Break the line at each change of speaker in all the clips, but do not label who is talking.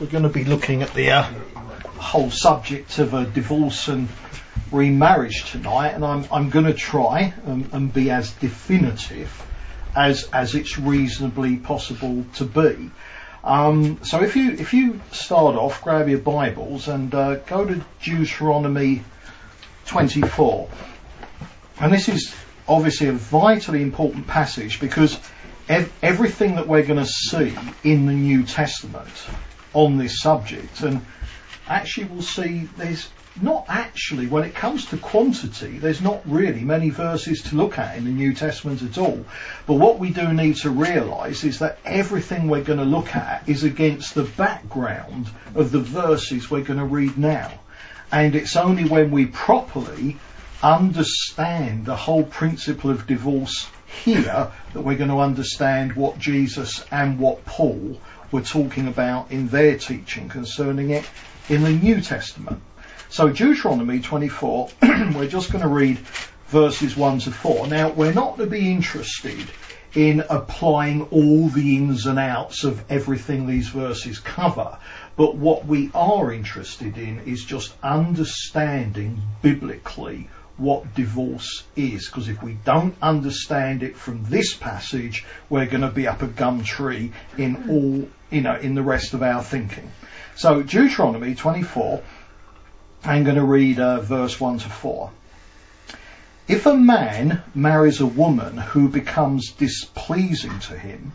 we're going to be looking at the uh, whole subject of a divorce and remarriage tonight, and I'm, I'm going to try and, and be as definitive as as it's reasonably possible to be. Um, so if you if you start off, grab your Bibles and uh, go to Deuteronomy 24, and this is obviously a vitally important passage because ev- everything that we're going to see in the New Testament on this subject, and actually we'll see there's not actually, when it comes to quantity, there's not really many verses to look at in the New Testament at all. But what we do need to realise is that everything we're going to look at is against the background of the verses we're going to read now. And it's only when we properly understand the whole principle of divorce here that we're going to understand what Jesus and what Paul were talking about in their teaching concerning it in the New Testament. So Deuteronomy 24, we're just going to read verses 1 to 4. Now, we're not to be interested in applying all the ins and outs of everything these verses cover, but what we are interested in is just understanding biblically what divorce is, because if we don't understand it from this passage, we're going to be up a gum tree in all, you know, in the rest of our thinking. So Deuteronomy 24, I'm going to read uh, verse 1 to 4. If a man marries a woman who becomes displeasing to him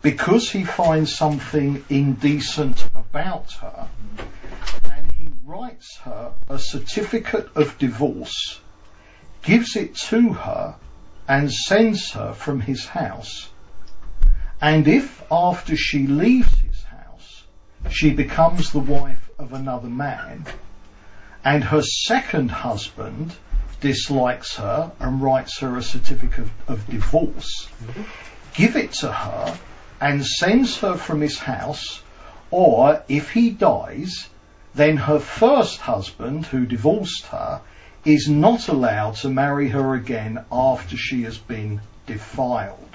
because he finds something indecent about her and he writes her a certificate of divorce, gives it to her and sends her from his house, and if after she leaves his house she becomes the wife of another man, and her second husband dislikes her and writes her a certificate of, divorce, mm-hmm. give it to her and sends her from his house, or if he dies, then her first husband, who divorced her, is not allowed to marry her again after she has been defiled.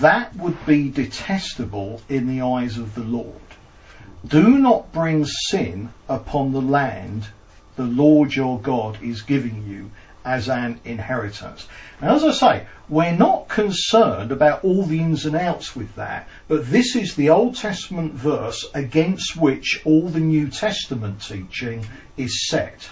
That would be detestable in the eyes of the Lord. Do not bring sin upon the land the Lord your God is giving you as an inheritance. Now, as I say, we're not concerned about all the ins and outs with that, but this is the Old Testament verse against which all the New Testament teaching is set.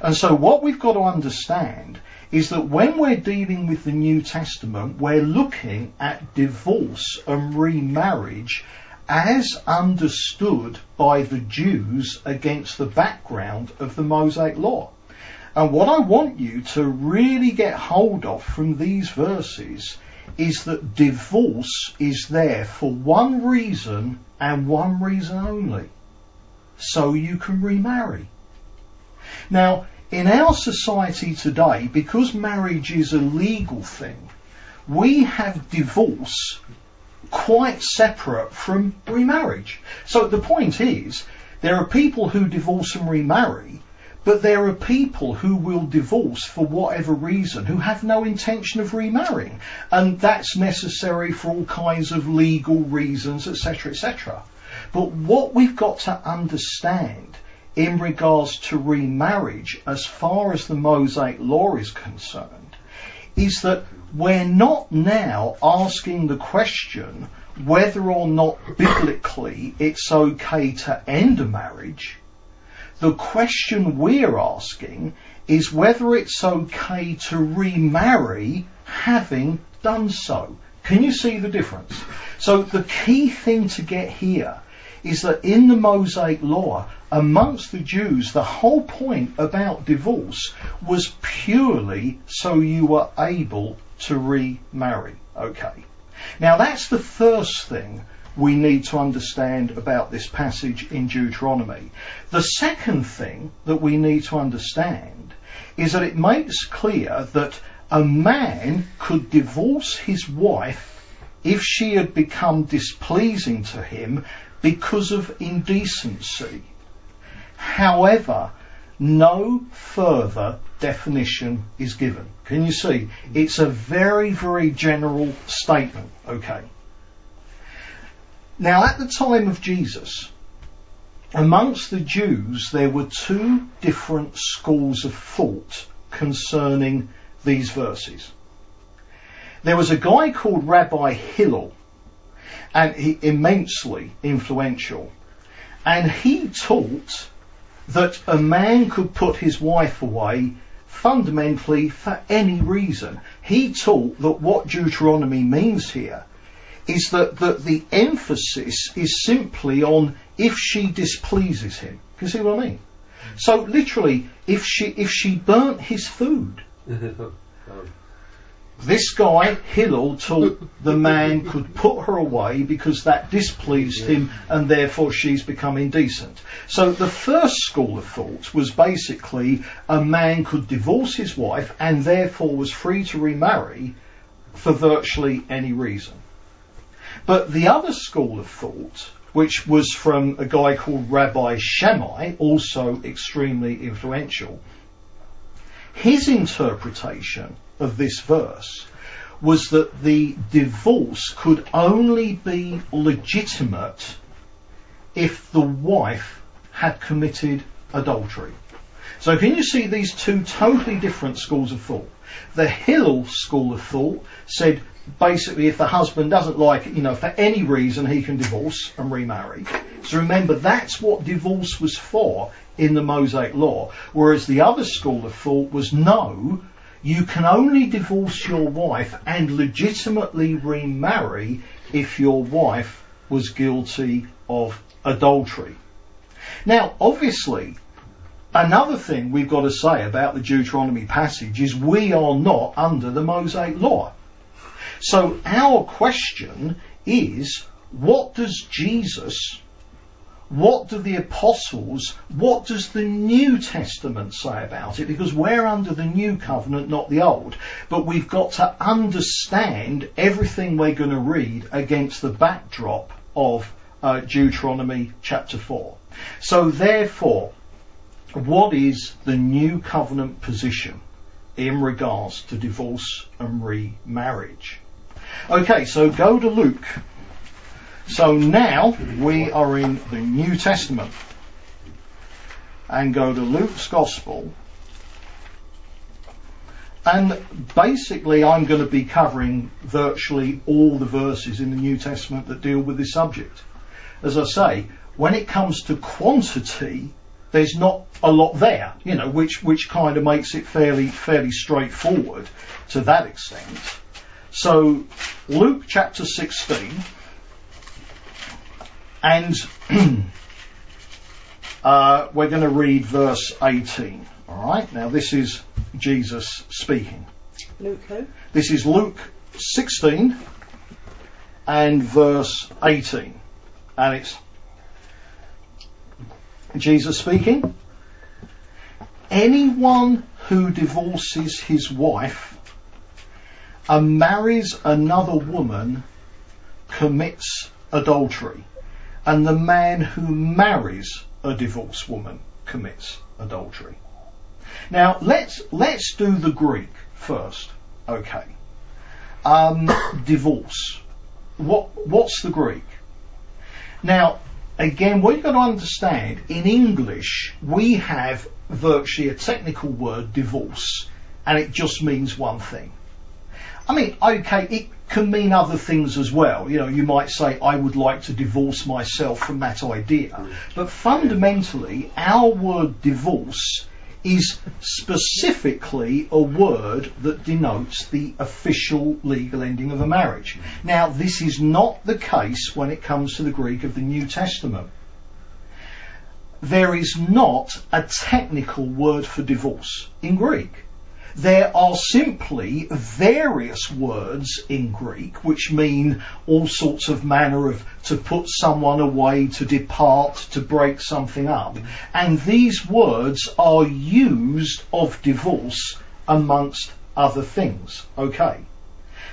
And so what we've got to understand is that when we're dealing with the New Testament, we're looking at divorce and remarriage as understood by the Jews against the background of the Mosaic Law. And what I want you to really get hold of from these verses is that divorce is there for one reason and one reason only. So you can remarry. Now, in our society today, because marriage is a legal thing, we have divorce quite separate from remarriage. So the point is, there are people who divorce and remarry, but there are people who will divorce for whatever reason who have no intention of remarrying. And that's necessary for all kinds of legal reasons, etc., etc. But what we've got to understand in regards to remarriage, as far as the Mosaic law is concerned, is that we're not now asking the question whether or not biblically it's okay to end a marriage. The question we're asking is whether it's okay to remarry having done so. Can you see the difference? So the key thing to get here is that in the Mosaic law, amongst the Jews, the whole point about divorce was purely so you were able to remarry. Okay. Now that's the first thing we need to understand about this passage in Deuteronomy. The second thing that we need to understand is that it makes clear that a man could divorce his wife if she had become displeasing to him because of indecency. However, no further definition is given. Can you see? It's a very, very general statement, okay? Now, at the time of Jesus, amongst the Jews, there were two different schools of thought concerning these verses. There was a guy called Rabbi Hillel, and he immensely influential, and he taught that a man could put his wife away fundamentally for any reason. He taught that what Deuteronomy means here is that, that the emphasis is simply on if she displeases him. Can you see what I mean? So literally, if she if she burnt his food, this guy Hillel taught the man could put her away because that displeased him, and therefore she's become indecent. So the first school of thought was basically a man could divorce his wife and therefore was free to remarry for virtually any reason. But the other school of thought, which was from a guy called Rabbi Shammai, also extremely influential, his interpretation of this verse was that the divorce could only be legitimate if the wife had committed adultery. So can you see these two totally different schools of thought? The Hill school of thought said basically if the husband doesn't like it, you know, for any reason he can divorce and remarry. So remember that's what divorce was for in the Mosaic law. Whereas the other school of thought was no, you can only divorce your wife and legitimately remarry if your wife was guilty of adultery. Now, obviously, another thing we've got to say about the Deuteronomy passage is we are not under the Mosaic law. So our question is, what does Jesus, what do the apostles, what does the New Testament say about it? Because we're under the new covenant, not the old. But we've got to understand everything we're going to read against the backdrop of uh, Deuteronomy chapter 4. So therefore, what is the new covenant position in regards to divorce and remarriage? Okay, so go to Luke. So now we are in the New Testament. And go to Luke's Gospel. And basically, I'm going to be covering virtually all the verses in the New Testament that deal with this subject. As I say, when it comes to quantity, there's not a lot there, you know, which, which kind of makes it fairly, fairly straightforward to that extent. So, Luke chapter 16, and uh, we're going to read verse 18. All right, now this is Jesus speaking.
Luke who?
This is Luke 16 and verse 18. And it's Jesus speaking. Anyone who divorces his wife and marries another woman commits adultery. And the man who marries a divorced woman commits adultery. Now let's let's do the Greek first. Okay. Um, divorce. What what's the Greek? Now again, what you've got to understand in English we have virtually a technical word divorce, and it just means one thing. I mean, okay, it can mean other things as well. You know, you might say, I would like to divorce myself from that idea. Mm. But fundamentally, our word divorce is specifically a word that denotes the official legal ending of a marriage. Now, this is not the case when it comes to the Greek of the New Testament. There is not a technical word for divorce in Greek. There are simply various words in Greek which mean all sorts of manner of to put someone away, to depart, to break something up. And these words are used of divorce amongst other things. Okay.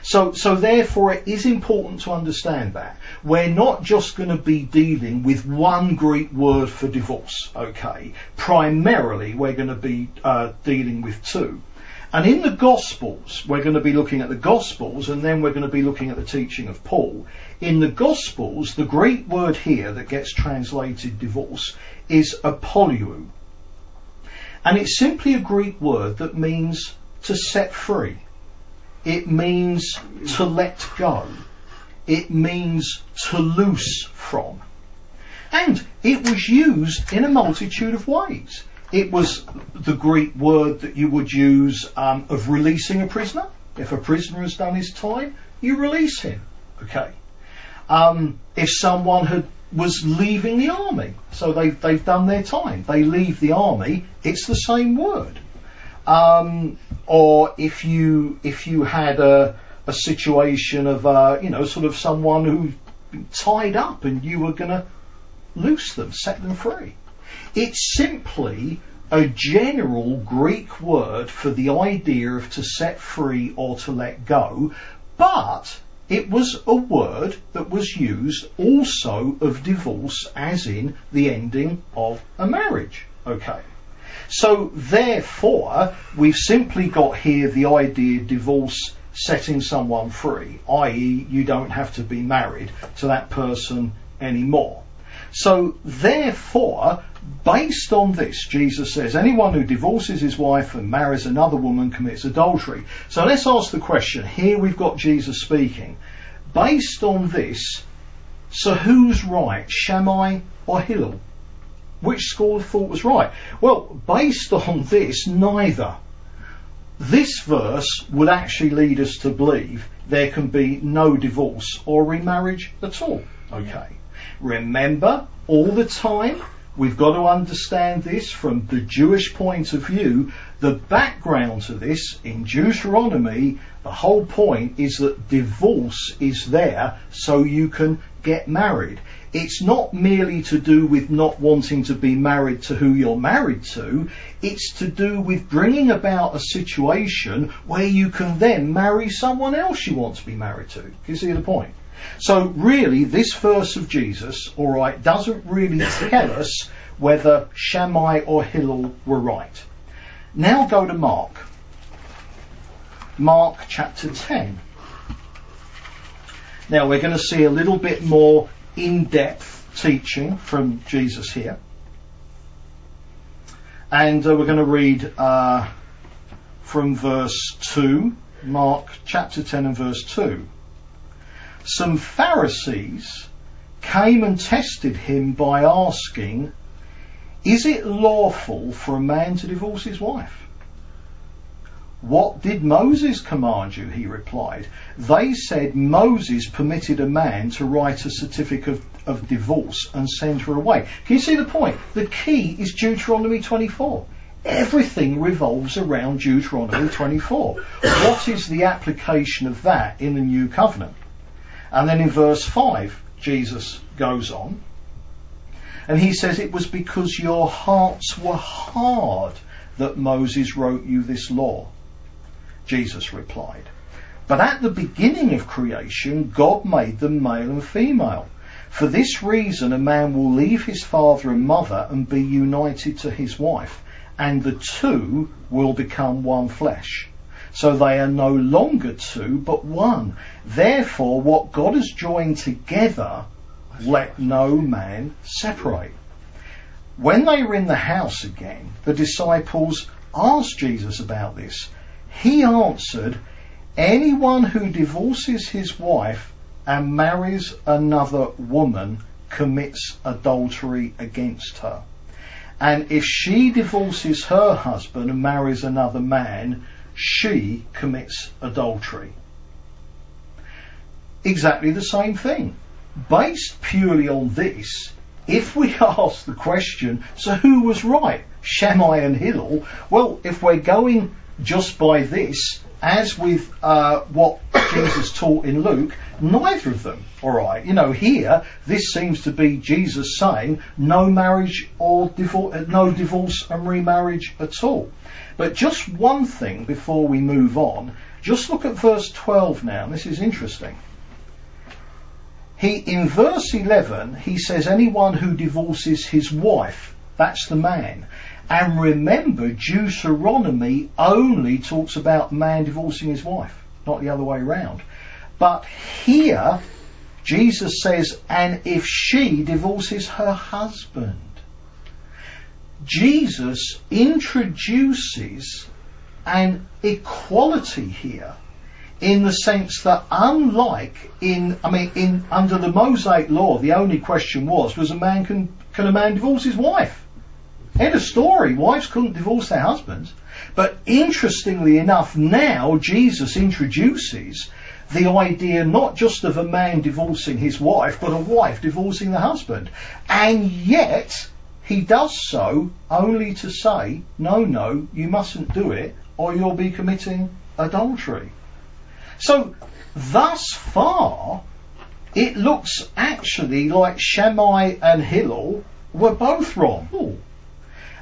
So, so therefore it is important to understand that. We're not just going to be dealing with one Greek word for divorce, okay? Primarily we're going to be uh, dealing with two. And in the Gospels, we're going to be looking at the Gospels and then we're going to be looking at the teaching of Paul. In the Gospels, the Greek word here that gets translated divorce is apoluo. And it's simply a Greek word that means to set free. It means to let go. It means to loose from. And it was used in a multitude of ways. It was the Greek word that you would use um, of releasing a prisoner. If a prisoner has done his time, you release him. Okay. Um, if someone had was leaving the army, so they've they've done their time, they leave the army. It's the same word. Um, or if you if you had a a situation of uh, you know sort of someone who tied up and you were going to loose them, set them free. It's simply a general Greek word for the idea of to set free or to let go, but it was a word that was used also of divorce as in the ending of a marriage. Okay. So therefore, we've simply got here the idea divorce setting someone free, i.e. you don't have to be married to that person anymore. So therefore, based on this, Jesus says, anyone who divorces his wife and marries another woman commits adultery. So let's ask the question. Here we've got Jesus speaking. Based on this, so who's right, Shammai or Hillel? Which school of thought was right? Well, based on this, neither. This verse would actually lead us to believe there can be no divorce or remarriage at all. Okay. Remember, all the time, we've got to understand this from the Jewish point of view. The background to this in Deuteronomy, the whole point is that divorce is there so you can get married. It's not merely to do with not wanting to be married to who you're married to. It's to do with bringing about a situation where you can then marry someone else you want to be married to. You see the point? So really, this verse of Jesus, all right, doesn't really tell us whether Shammai or Hillel were right. Now go to Mark. Mark chapter 10. Now we're going to see a little bit more in-depth teaching from Jesus here. And uh, we're going to read uh, from verse 2, Mark chapter 10 and verse 2 some Pharisees came and tested him by asking, Is it lawful for a man to divorce his wife? What did Moses command you? He replied. They said Moses permitted a man to write a certificate of, divorce and send her away. Can you see the point? The key is Deuteronomy 24. Everything revolves around Deuteronomy 24. What is the application of that in the new covenant? And then in verse 5, Jesus goes on and he says, It was because your hearts were hard that Moses wrote you this law. Jesus replied, But at the beginning of creation, God made them male and female. For this reason, a man will leave his father and mother and be united to his wife, and the two will become one flesh. So they are no longer two, but one. Therefore, what God has joined together, let no man separate. When they were in the house again, the disciples asked Jesus about this. He answered, Anyone who divorces his wife and marries another woman commits adultery against her. And if she divorces her husband and marries another man, she commits adultery. Exactly the same thing. Based purely on this, if we ask the question, so who was right, Shammai and Hillel? Well, if we're going just by this, as with uh, what Jesus taught in Luke, neither of them. All right, you know, here this seems to be Jesus saying no marriage or no divorce and remarriage at all. But just one thing before we move on, just look at verse 12 now. This is interesting. He, in verse 11, he says, anyone who divorces his wife, that's the man. And remember, Deuteronomy only talks about man divorcing his wife, not the other way around. But here, Jesus says, and if she divorces her husband. Jesus introduces an equality here in the sense that unlike in I mean in under the Mosaic law the only question was was a man can can a man divorce his wife? End of story. Wives couldn't divorce their husbands. But interestingly enough, now Jesus introduces the idea not just of a man divorcing his wife, but a wife divorcing the husband. And yet, he does so only to say, no, no, you mustn't do it, or you'll be committing adultery. So, thus far, it looks actually like Shammai and Hillel were both wrong. Ooh.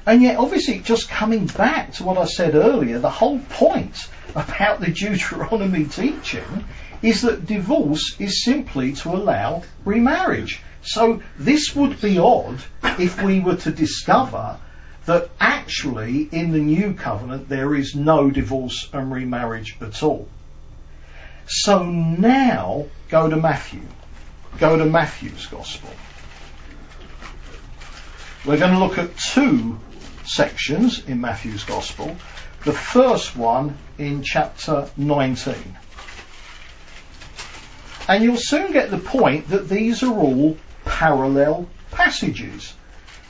And yet, obviously, just coming back to what I said earlier, the whole point about the Deuteronomy teaching is that divorce is simply to allow remarriage. So this would be odd if we were to discover that actually in the new covenant there is no divorce and remarriage at all. So now go to Matthew. Go to Matthew's Gospel. We're going to look at two sections in Matthew's Gospel. The first one in chapter 19. And you'll soon get the point that these are all parallel passages,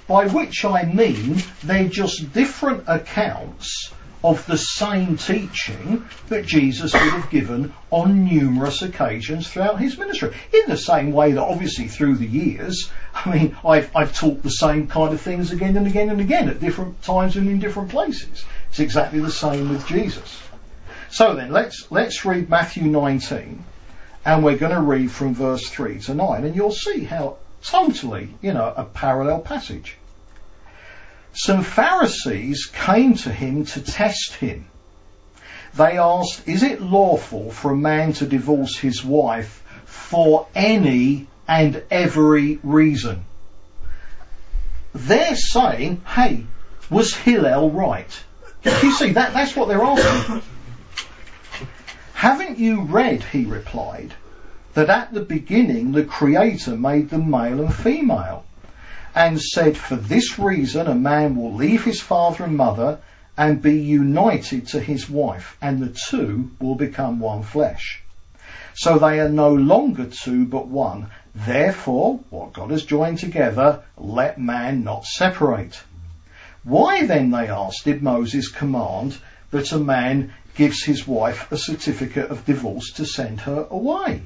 by which I mean they're just different accounts of the same teaching that Jesus would have given on numerous occasions throughout his ministry. In the same way that obviously through the years, I mean, I've, I've taught the same kind of things again and again and again at different times and in different places. It's exactly the same with Jesus. So then, let's, let's read Matthew 19, and we're going to read from verse 3 to 9, and you'll see how totally, you know, a parallel passage some Pharisees came to him to test him. They asked, Is it lawful for a man to divorce his wife for any and every reason? They're saying, Hey, was Hillel right? You see, that, that's what they're asking. Haven't you read, he replied, that at the beginning the Creator made them male and female? and said, For this reason a man will leave his father and mother and be united to his wife, and the two will become one flesh. So they are no longer two but one. Therefore, what God has joined together, let man not separate. Why then, they asked, did Moses command that a man gives his wife a certificate of divorce to send her away?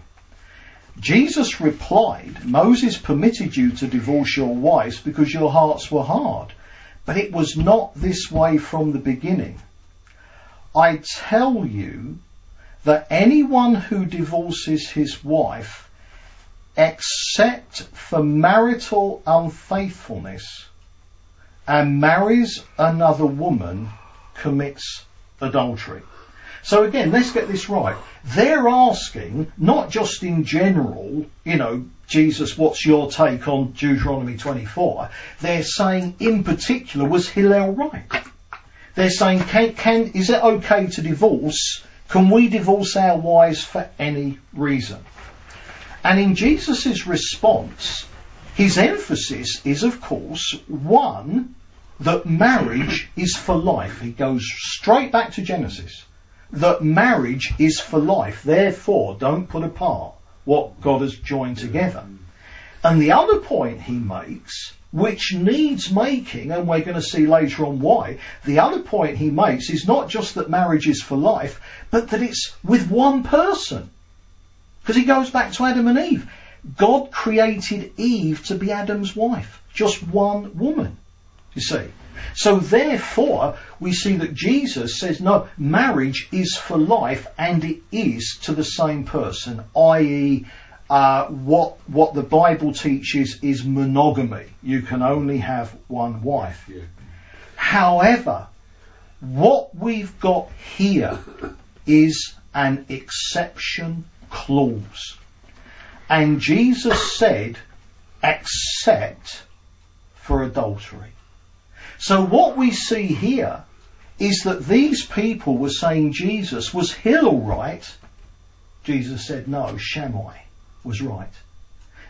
Jesus replied, Moses permitted you to divorce your wives because your hearts were hard, but it was not this way from the beginning. I tell you that anyone who divorces his wife, except for marital unfaithfulness, and marries another woman, commits adultery. So again, let's get this right. They're asking, not just in general, you know, Jesus, what's your take on Deuteronomy 24? They're saying, in particular, was Hillel right? They're saying, can, can, is it okay to divorce? Can we divorce our wives for any reason? And in Jesus' response, his emphasis is, of course, one, that marriage is for life. He goes straight back to Genesis that marriage is for life. Therefore, don't put apart what God has joined together. And the other point he makes, which needs making, and we're going to see later on why, the other point he makes is not just that marriage is for life, but that it's with one person. Because he goes back to Adam and Eve. God created Eve to be Adam's wife. Just one woman. You see. So therefore, we see that Jesus says, no, marriage is for life and it is to the same person, i.e., uh, what what the Bible teaches is monogamy. You can only have one wife. Yeah. However, what we've got here is an exception clause. And Jesus said, except for adultery. So what we see here is that these people were saying Jesus was Hillel right. Jesus said no, Shammai was right.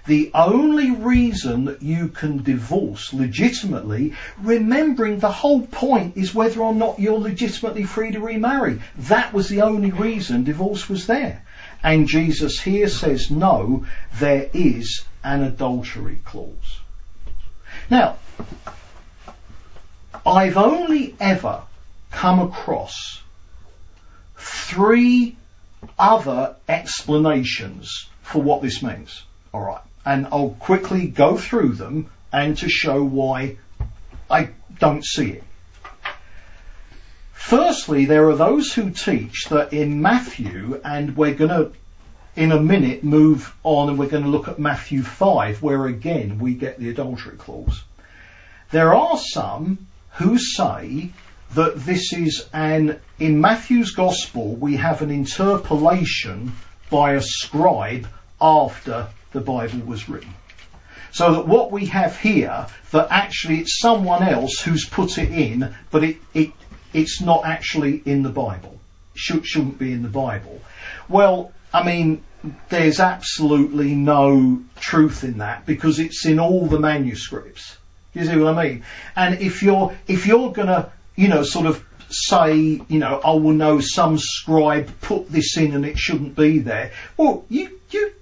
The only reason that you can divorce legitimately, remembering the whole point is whether or not you're legitimately free to remarry. That was the only reason divorce was there. And Jesus here says no, there is an adultery clause. Now, I've only ever come across three other explanations for what this means. Alright. And I'll quickly go through them and to show why I don't see it. Firstly, there are those who teach that in Matthew, and we're going to in a minute move on and we're going to look at Matthew 5, where again we get the adultery clause. There are some who say that this is an, in Matthew's Gospel, we have an interpolation by a scribe after the Bible was written. So that what we have here, that actually it's someone else who's put it in, but it, it, it's not actually in the Bible. Should, shouldn't be in the Bible. Well, I mean, there's absolutely no truth in that because it's in all the manuscripts. You see what I mean? And if you're, if you're gonna, you know, sort of say, you know, oh well no, some scribe put this in and it shouldn't be there. Well, you, you,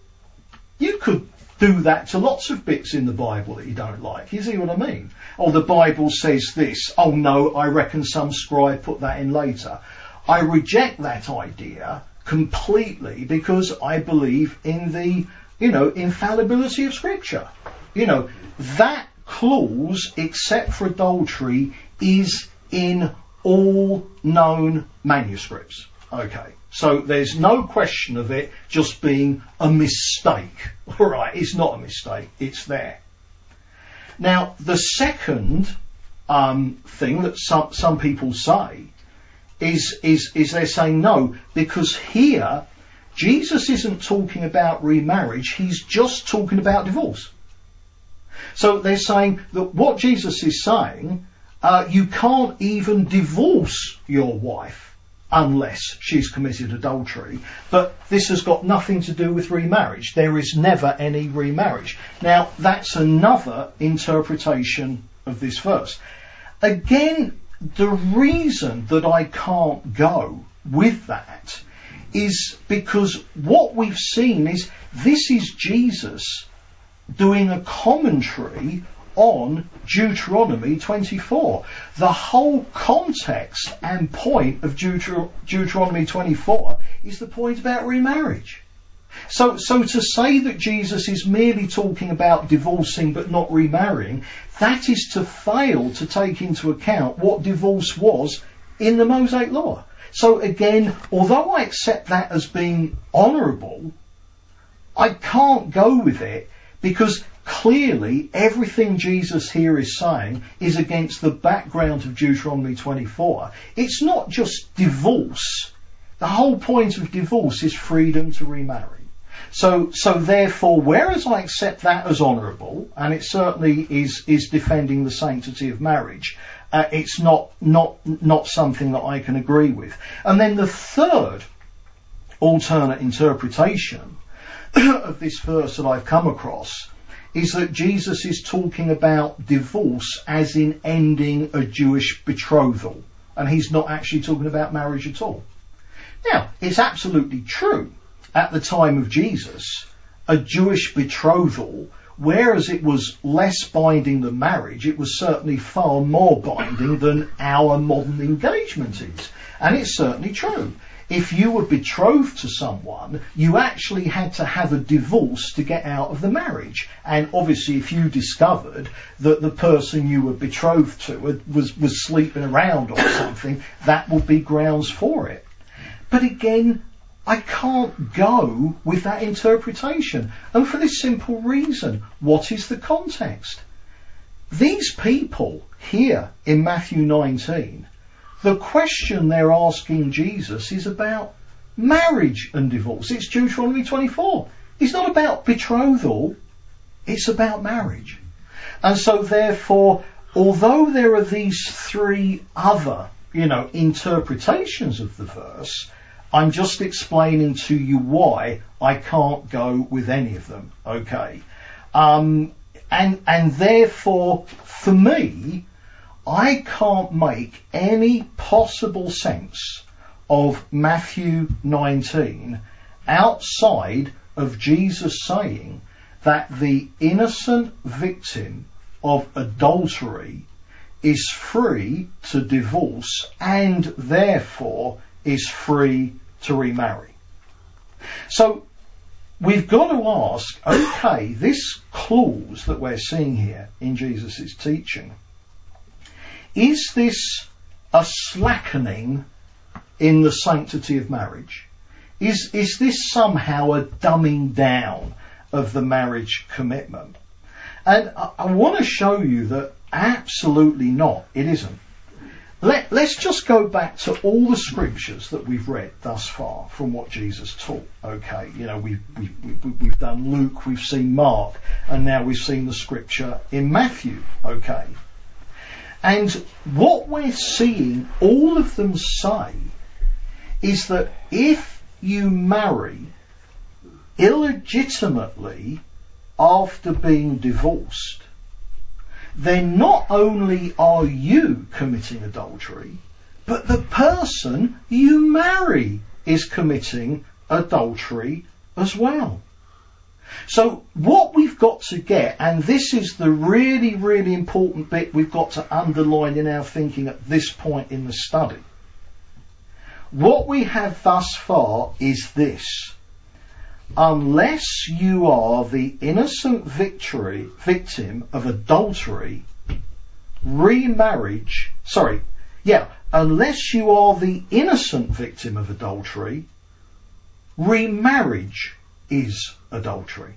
you could do that to lots of bits in the Bible that you don't like. You see what I mean? Oh, the Bible says this. Oh no, I reckon some scribe put that in later. I reject that idea completely because I believe in the, you know, infallibility of scripture. You know, that clause, except for adultery, is in all known manuscripts. Okay. So there's no question of it just being a mistake. Alright, it's not a mistake, it's there. Now, the second um, thing that some, some people say is, is, is they're saying no, because here, Jesus isn't talking about remarriage, he's just talking about divorce. So they're saying that what Jesus is saying, uh, you can't even divorce your wife unless she's committed adultery. But this has got nothing to do with remarriage. There is never any remarriage. Now, that's another interpretation of this verse. Again, the reason that I can't go with that is because what we've seen is this is Jesus doing a commentary on Deuteronomy 24. The whole context and point of Deuter- Deuteronomy 24 is the point about remarriage. So, so to say that Jesus is merely talking about divorcing but not remarrying, that is to fail to take into account what divorce was in the Mosaic Law. So again, although I accept that as being honourable, I can't go with it because clearly everything Jesus here is saying is against the background of Deuteronomy 24. It's not just divorce. The whole point of divorce is freedom to remarry. So, so therefore, whereas I accept that as honourable, and it certainly is, is defending the sanctity of marriage, uh, it's not, not, not something that I can agree with. And then the third alternate interpretation of this verse that I've come across is that Jesus is talking about divorce as in ending a Jewish betrothal. And he's not actually talking about marriage at all. Now, it's absolutely true at the time of Jesus, a Jewish betrothal, whereas it was less binding than marriage, it was certainly far more binding than our modern engagement is. And it's certainly true. If you were betrothed to someone, you actually had to have a divorce to get out of the marriage. And obviously, if you discovered that the person you were betrothed to was, was sleeping around or something, that would be grounds for it. But again, I can't go with that interpretation. And for this simple reason, what is the context? These people here in Matthew 19, the question they're asking Jesus is about marriage and divorce. It's Deuteronomy 24. It's not about betrothal, it's about marriage. And so therefore, although there are these three other, you know, interpretations of the verse, I'm just explaining to you why I can't go with any of them. Okay. Um, and, and therefore, for me, I can't make any possible sense of Matthew 19 outside of Jesus saying that the innocent victim of adultery is free to divorce and therefore is free to remarry. So we've got to ask, okay, this clause that we're seeing here in Jesus' teaching, is this a slackening in the sanctity of marriage? Is, is this somehow a dumbing down of the marriage commitment? And I, I want to show you that absolutely not, it isn't. Let, us just go back to all the scriptures that we've read thus far from what Jesus taught. Okay, you know, we've, we've, we've done Luke, we've seen Mark, and now we've seen the scripture in Matthew. Okay. And what we're seeing all of them say is that if you marry illegitimately after being divorced, then not only are you committing adultery, but the person you marry is committing adultery as well. So what we've got to get, and this is the really, really important bit we've got to underline in our thinking at this point in the study. What we have thus far is this unless you are the innocent victory, victim of adultery, remarriage, sorry, yeah, unless you are the innocent victim of adultery, remarriage is adultery.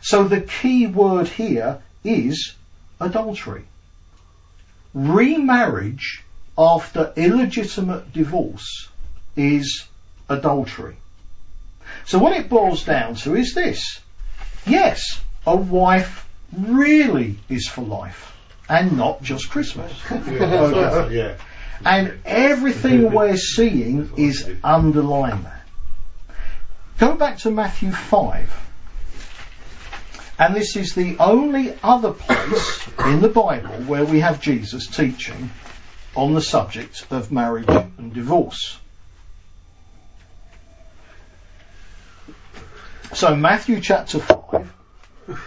So the key word here is adultery. Remarriage after illegitimate divorce is adultery. So what it boils down to is this. Yes, a wife really is for life and not just Christmas. yeah. And everything we're seeing is underlying that. Go back to Matthew 5. And this is the only other place in the Bible where we have Jesus teaching on the subject of marriage and divorce. So Matthew chapter 5,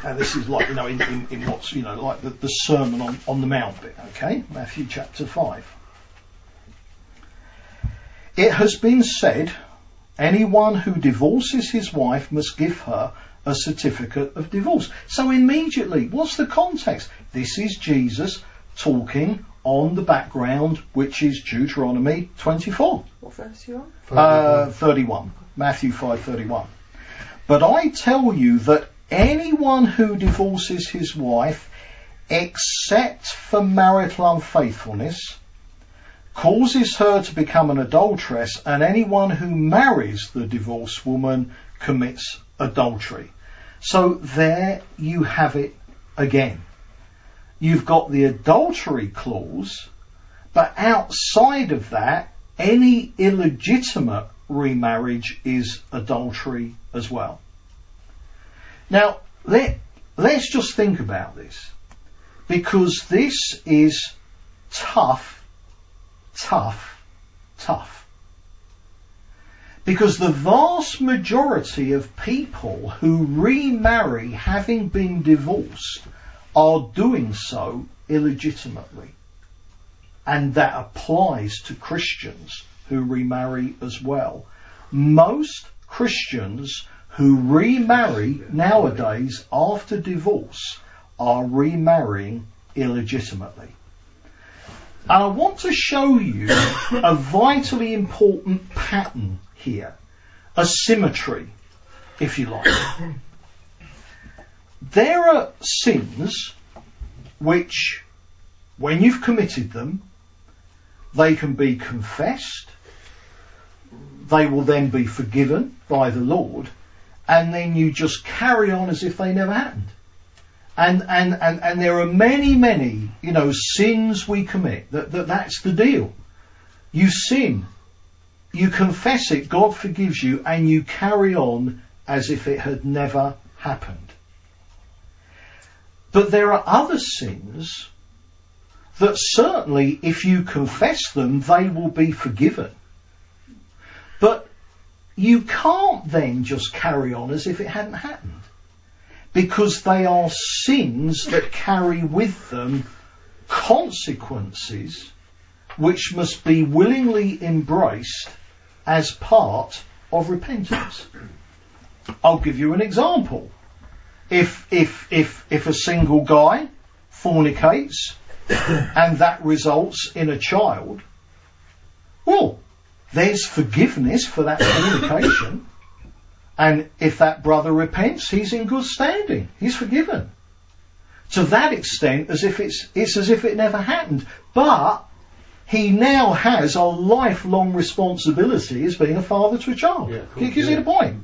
and this is like, you know, in, in, in what's, you know, like the, the Sermon on, on the Mount bit, okay? Matthew chapter 5. It has been said, anyone who divorces his wife must give her a certificate of divorce. So immediately, what's the context? This is Jesus talking on the background, which is Deuteronomy 24.
What verse you
on? Uh, 31. Matthew 5:31. But I tell you that anyone who divorces his wife, except for marital unfaithfulness, causes her to become an adulteress, and anyone who marries the divorced woman commits adultery. So there you have it again. You've got the adultery clause, but outside of that, any illegitimate remarriage is adultery as well. Now, let, let's just think about this. Because this is tough, tough, tough. Because the vast majority of people who remarry having been divorced are doing so illegitimately. And that applies to Christians who remarry as well. Most Christians who remarry nowadays after divorce are remarrying illegitimately. And I want to show you a vitally important pattern here, a symmetry, if you like. There are sins which, when you've committed them, they can be confessed, they will then be forgiven by the Lord, and then you just carry on as if they never happened. And, and, and, and there are many, many, you know, sins we commit. That, that, that's the deal. You sin. You confess it, God forgives you, and you carry on as if it had never happened. But there are other sins that certainly, if you confess them, they will be forgiven. But you can't then just carry on as if it hadn't happened. Because they are sins that carry with them consequences which must be willingly embraced as part of repentance. I'll give you an example. If, if, if, if a single guy fornicates and that results in a child, well, there's forgiveness for that fornication. And if that brother repents, he's in good standing. He's forgiven. To that extent, as if it's, it's as if it never happened. But he now has a lifelong responsibility as being a father to a child. Yeah, cool. you, you see the point?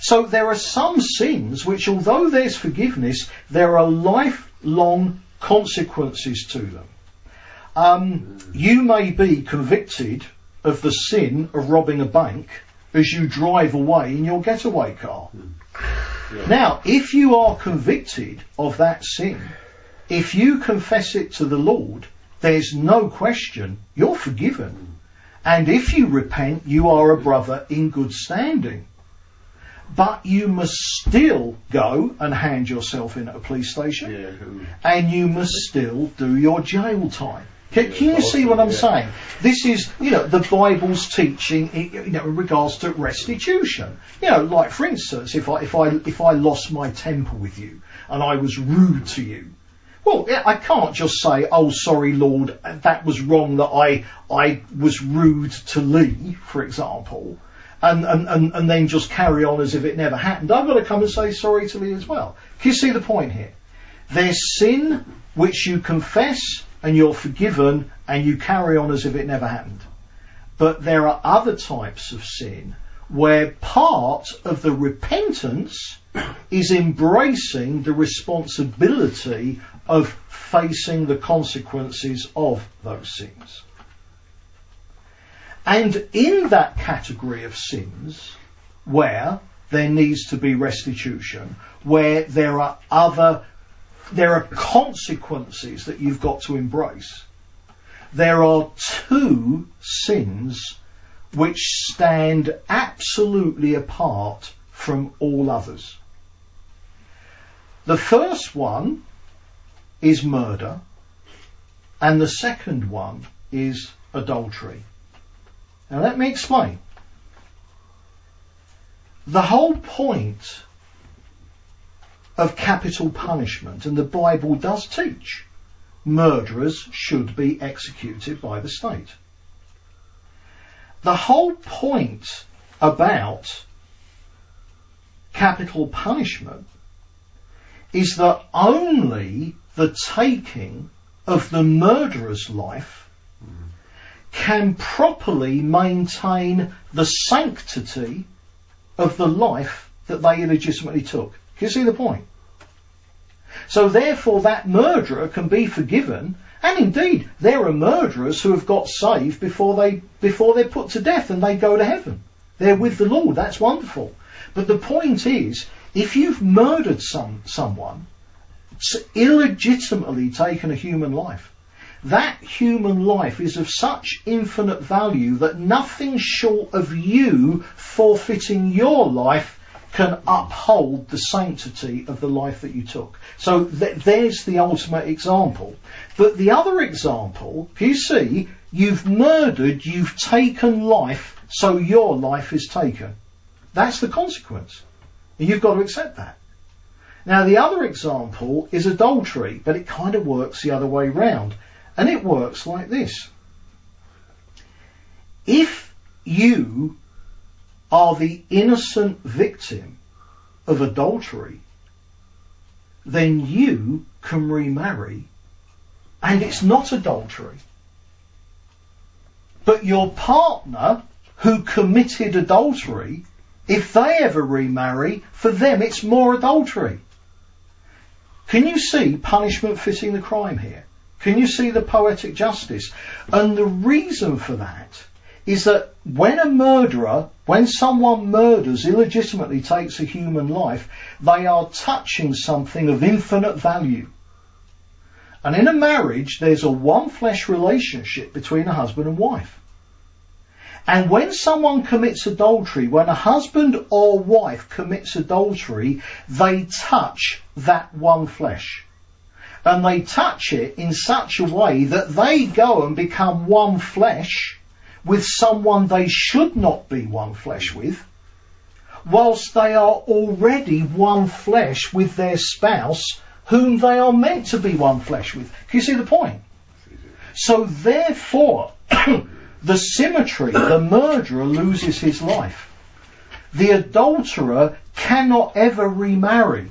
So there are some sins which, although there's forgiveness, there are lifelong consequences to them. Um, you may be convicted of the sin of robbing a bank as you drive away in your getaway car. Hmm. Yeah. Now, if you are convicted of that sin, if you confess it to the Lord, there's no question you're forgiven. Hmm. And if you repent, you are a hmm. brother in good standing. But you must still go and hand yourself in at a police station, yeah. and you must still do your jail time. Can, can you see what I'm saying? This is, you know, the Bible's teaching, you know, in regards to restitution. You know, like for instance, if I if I if I lost my temper with you and I was rude to you, well, I can't just say, "Oh, sorry, Lord, that was wrong that I I was rude to Lee," for example, and and, and, and then just carry on as if it never happened. I've got to come and say sorry to Lee as well. Can you see the point here? There's sin which you confess and you're forgiven and you carry on as if it never happened. But there are other types of sin where part of the repentance is embracing the responsibility of facing the consequences of those sins. And in that category of sins, where there needs to be restitution, where there are other there are consequences that you've got to embrace. There are two sins which stand absolutely apart from all others. The first one is murder, and the second one is adultery. Now let me explain. The whole point of capital punishment, and the Bible does teach murderers should be executed by the state. The whole point about capital punishment is that only the taking of the murderer's life can properly maintain the sanctity of the life that they illegitimately took. You see the point? So therefore that murderer can be forgiven and indeed there are murderers who have got saved before they before they're put to death and they go to heaven. They're with the Lord. That's wonderful. But the point is, if you've murdered some someone, illegitimately taken a human life, that human life is of such infinite value that nothing short of you forfeiting your life can uphold the sanctity of the life that you took. So th- there's the ultimate example. But the other example, you see, you've murdered, you've taken life, so your life is taken. That's the consequence. And you've got to accept that. Now the other example is adultery, but it kind of works the other way round. And it works like this. If you are the innocent victim of adultery, then you can remarry and it's not adultery. But your partner who committed adultery, if they ever remarry, for them it's more adultery. Can you see punishment fitting the crime here? Can you see the poetic justice? And the reason for that is that when a murderer, when someone murders, illegitimately takes a human life, they are touching something of infinite value. And in a marriage, there's a one flesh relationship between a husband and wife. And when someone commits adultery, when a husband or wife commits adultery, they touch that one flesh. And they touch it in such a way that they go and become one flesh with someone they should not be one flesh with, whilst they are already one flesh with their spouse whom they are meant to be one flesh with. Can you see the point? So therefore, the symmetry, the murderer loses his life. The adulterer cannot ever remarry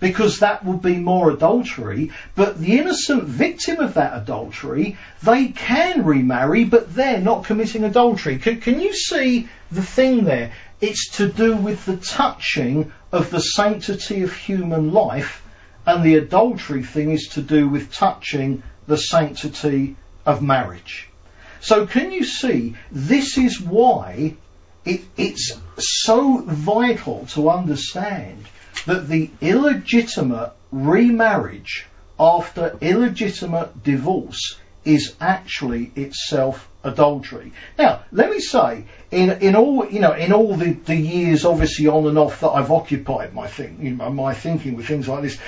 because that would be more adultery. But the innocent victim of that adultery, they can remarry, but they're not committing adultery. Can, can you see the thing there? It's to do with the touching of the sanctity of human life, and the adultery thing is to do with touching the sanctity of marriage. So can you see this is why it, it's so vital to understand that the illegitimate remarriage after illegitimate divorce is actually itself adultery. Now, let me say, in in all you know, in all the, the years obviously on and off that I've occupied my thing, you know, my thinking with things like this,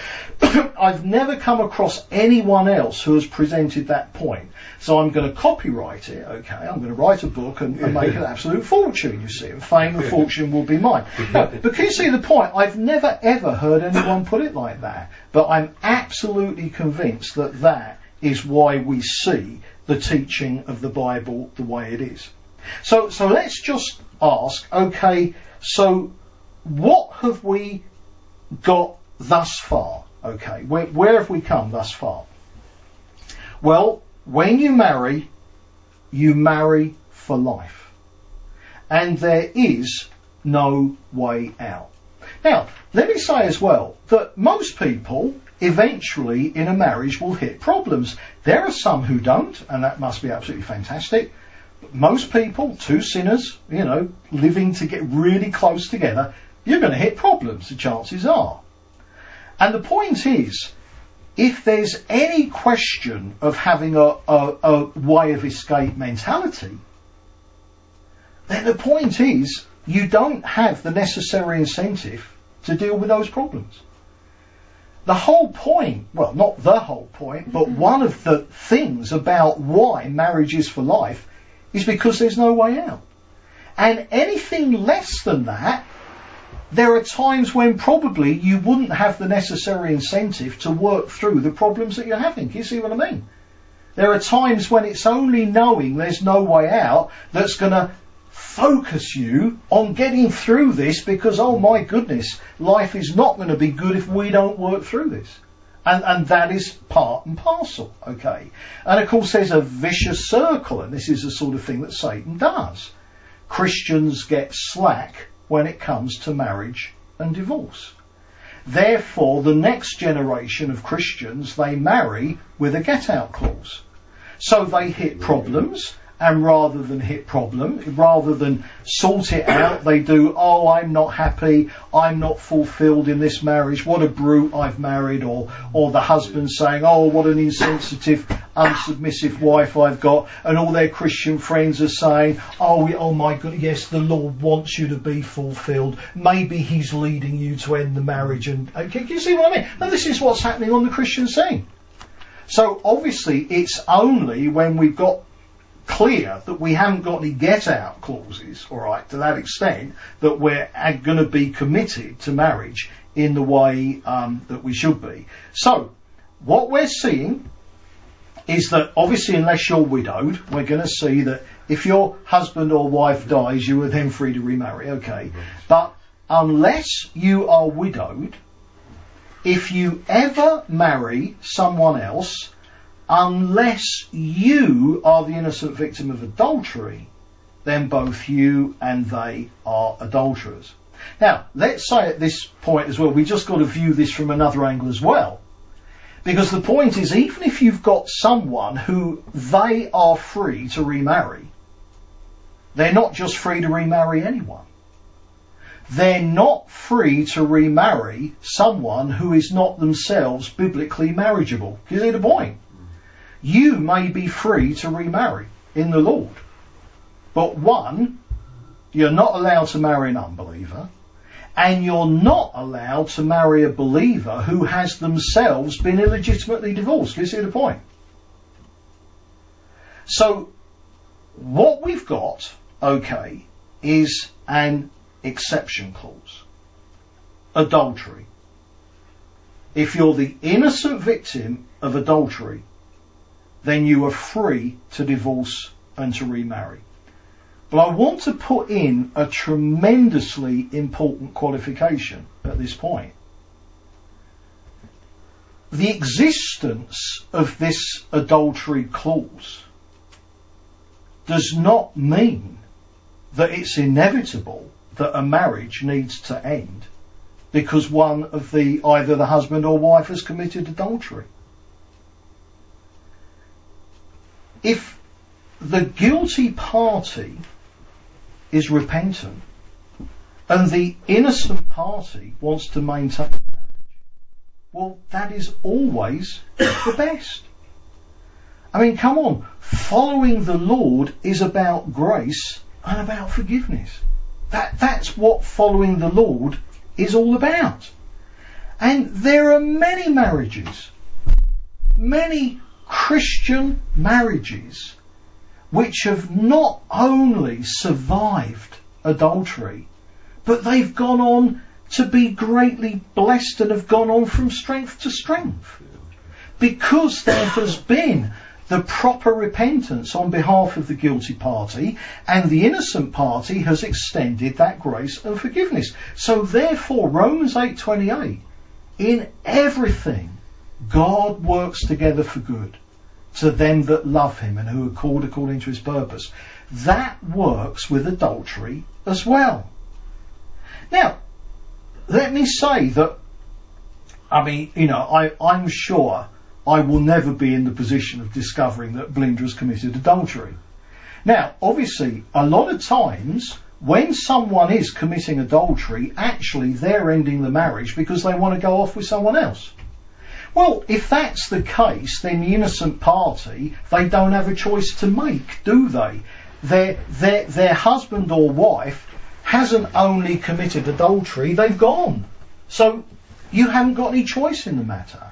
I've never come across anyone else who has presented that point. So I'm going to copyright it, okay? I'm going to write a book and, and make an absolute fortune, you see, and fame and fortune will be mine. but can you see the point? I've never ever heard anyone put it like that, but I'm absolutely convinced that that is why we see the teaching of the Bible the way it is. So, so let's just ask, okay, so what have we got thus far? Okay, where, where have we come thus far? Well, when you marry, you marry for life. And there is no way out. Now, let me say as well that most people eventually in a marriage will hit problems. There are some who don't, and that must be absolutely fantastic. But most people, two sinners, you know, living to get really close together, you're going to hit problems, the chances are. And the point is, if there's any question of having a, a, a way of escape mentality, then the point is, you don't have the necessary incentive to deal with those problems. The whole point, well, not the whole point, but mm-hmm. one of the things about why marriage is for life is because there's no way out. And anything less than that, there are times when probably you wouldn't have the necessary incentive to work through the problems that you're having. You see what I mean? There are times when it's only knowing there's no way out that's going to focus you on getting through this because, oh my goodness, life is not going to be good if we don't work through this. And, and that is part and parcel, okay? And of course there's a vicious circle, and this is the sort of thing that Satan does. Christians get slack when it comes to marriage and divorce. Therefore, the next generation of Christians, they marry with a get out clause. So they hit problems, and rather than hit problem, rather than sort it out, they do, oh, I'm not happy, I'm not fulfilled in this marriage, what a brute I've married, or, or the husband saying, oh, what an insensitive, unsubmissive wife I've got, and all their Christian friends are saying, oh, oh my God, yes, the Lord wants you to be fulfilled, maybe He's leading you to end the marriage, and, uh, can you see what I mean? And this is what's happening on the Christian scene. So obviously it's only when we've got clear that we haven't got any get out clauses, all right, to that extent, that we're going to be committed to marriage in the way um, that we should be. So, what we're seeing is that obviously, unless you're widowed, we're going to see that if your husband or wife dies, you are then free to remarry, okay? But unless you are widowed, if you ever marry someone else, unless you are the innocent victim of adultery, then both you and they are adulterers. Now, let's say at this point as well, we just got to view this from another angle as well. Because the point is, even if you've got someone who they are free to remarry, they're not just free to remarry anyone. They're not free to remarry someone who is not themselves biblically marriageable. You see the point? You may be free to remarry in the Lord. But one, you're not allowed to marry an unbeliever, and you're not allowed to marry a believer who has themselves been illegitimately divorced. You see the point? So, what we've got, okay, is an exception clause. Adultery. If you're the innocent victim of adultery, then you are free to divorce and to remarry. But I want to put in a tremendously important qualification at this point. The existence of this adultery clause does not mean that it's inevitable that a marriage needs to end because one of the either the husband or wife has committed adultery. If the guilty party is repentant and the innocent party wants to maintain the marriage, well, that is always the best. I mean, come on. Following the Lord is about grace and about forgiveness. That, that's what following the Lord is all about. And there are many marriages, many Christian marriages which have not only survived adultery, but they've gone on to be greatly blessed and have gone on from strength to strength. Because there has been the proper repentance on behalf of the guilty party and the innocent party has extended that grace and forgiveness. So therefore Romans 8:28 in everything God works together for good to them that love him and who are called according to his purpose. That works with adultery as well. Now, let me say that, I mean, you know, I, I'm sure I will never be in the position of discovering that Belinda has committed adultery. Now, obviously, a lot of times, when someone is committing adultery, actually they're ending the marriage because they want to go off with someone else. Well, if that's the case, then the innocent party, they don't have a choice to make, do they? Their, their, their husband or wife hasn't only committed adultery, they've gone. So you haven't got any choice in the matter.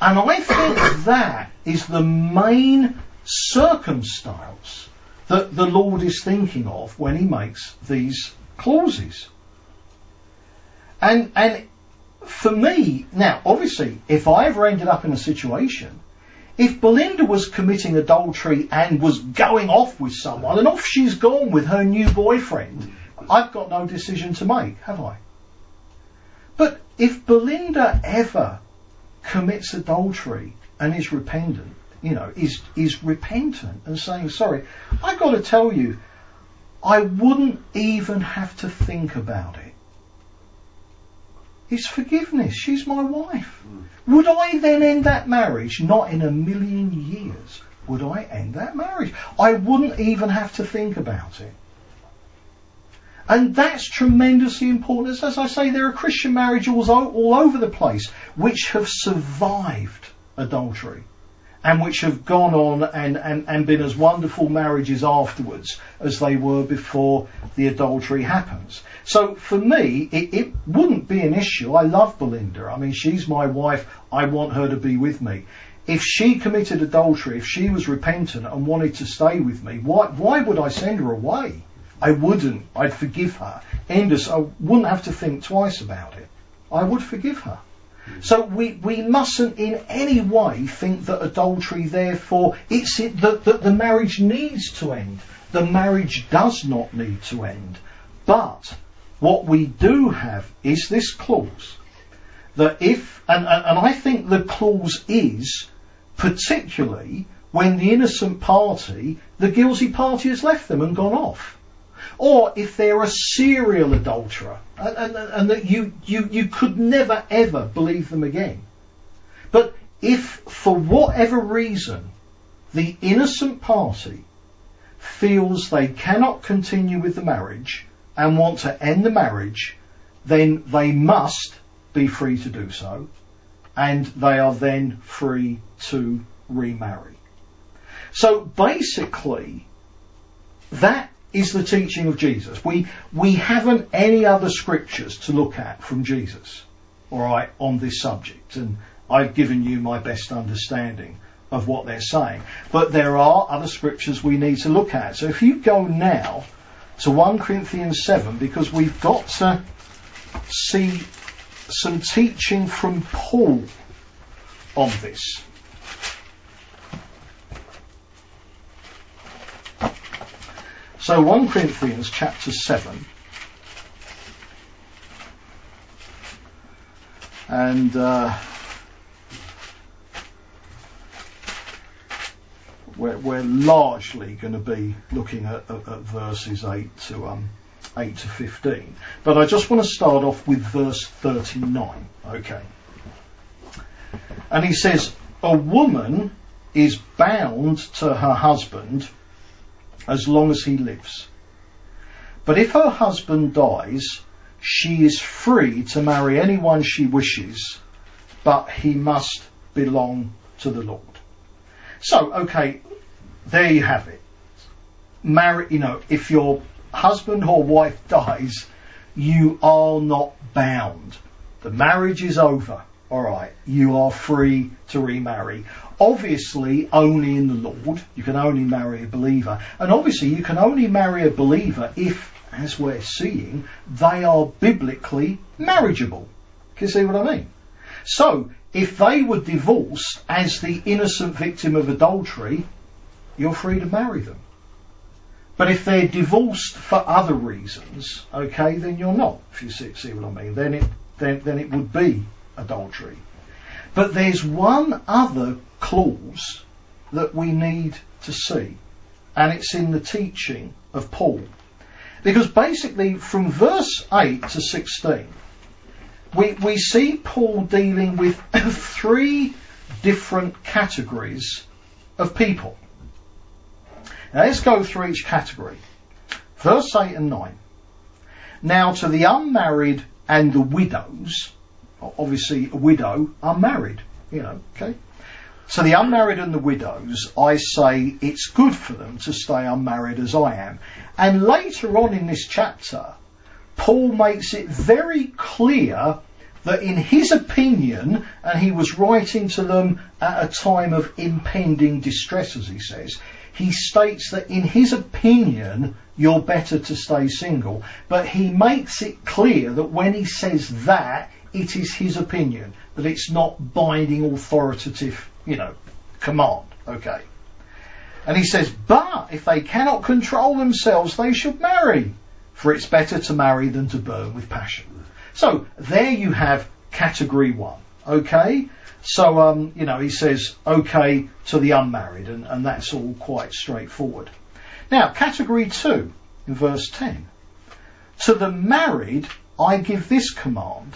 And I think that is the main circumstance that the Lord is thinking of when he makes these clauses. And, and for me, now, obviously, if I ever ended up in a situation, if Belinda was committing adultery and was going off with someone, and off she's gone with her new boyfriend, I've got no decision to make, have I? But if Belinda ever commits adultery and is repentant, you know, is, is repentant and saying, sorry, I've got to tell you, I wouldn't even have to think about it is forgiveness. She's my wife. Mm. Would I then end that marriage? Not in a million years would I end that marriage. I wouldn't even have to think about it. And that's tremendously important. As I say, there are Christian marriages all over the place which have survived adultery and which have gone on and, and, and been as wonderful marriages afterwards as they were before the adultery happens. So for me, it, it wouldn't be an issue. I love Belinda. I mean, she's my wife. I want her to be with me. If she committed adultery, if she was repentant and wanted to stay with me, why, why would I send her away? I wouldn't. I'd forgive her. Endus, I wouldn't have to think twice about it. I would forgive her. So we, we mustn't in any way think that adultery, therefore, it's it, that, that the marriage needs to end. The marriage does not need to end. But what we do have is this clause that if, and, and, and I think the clause is particularly when the innocent party, the guilty party has left them and gone off or if they're a serial adulterer and, and, and, that you, you, you could never ever believe them again. But if for whatever reason the innocent party feels they cannot continue with the marriage and want to end the marriage, then they must be free to do so, and they are then free to remarry. So basically, that is the teaching of Jesus. We, we haven't any other scriptures to look at from Jesus, alright, on this subject. And I've given you my best understanding of what they're saying. But there are other scriptures we need to look at. So if you go now to 1 Corinthians 7, because we've got to see some teaching from Paul on this. So 1 Corinthians chapter 7 and uh, we're, we're largely going to be looking at, at, at verses 8 to um, 8 to 15. But I just want to start off with verse 39. Okay. And he says, A woman is bound to her husband as long as he lives. But if her husband dies, she is free to marry anyone she wishes, but he must belong to the Lord. So, okay, there you have it. Marry, you know, if your husband or wife dies, you are not bound. The marriage is over. All right, you are free to remarry. Obviously, only in the Lord. You can only marry a believer. And obviously, you can only marry a believer if, as we're seeing, they are biblically marriageable. Can you see what I mean? So, if they were divorced as the innocent victim of adultery, you're free to marry them. But if they're divorced for other reasons, okay, then you're not. If you see, see what I mean, then it then then it would be adultery. But there's one other clause that we need to see, and it's in the teaching of Paul. Because basically, from verse 8 to 16, we, we see Paul dealing with three different categories of people. Now let's go through each category. Verse 8 and 9. Now to the unmarried and the widows, obviously a widow, unmarried, you know, okay? So the unmarried and the widows, I say it's good for them to stay unmarried as I am. And later on in this chapter, Paul makes it very clear that in his opinion, and he was writing to them at a time of impending distress, as he says, he states that in his opinion, you're better to stay single. But he makes it clear that when he says that, it is his opinion, that it's not binding authoritative, you know, command. Okay. And he says, but if they cannot control themselves, they should marry, for it's better to marry than to burn with passion. So there you have category one. Okay. So, um, you know, he says, okay to the unmarried, and, and that's all quite straightforward. Now, category two, in verse 10. To the married, I give this command,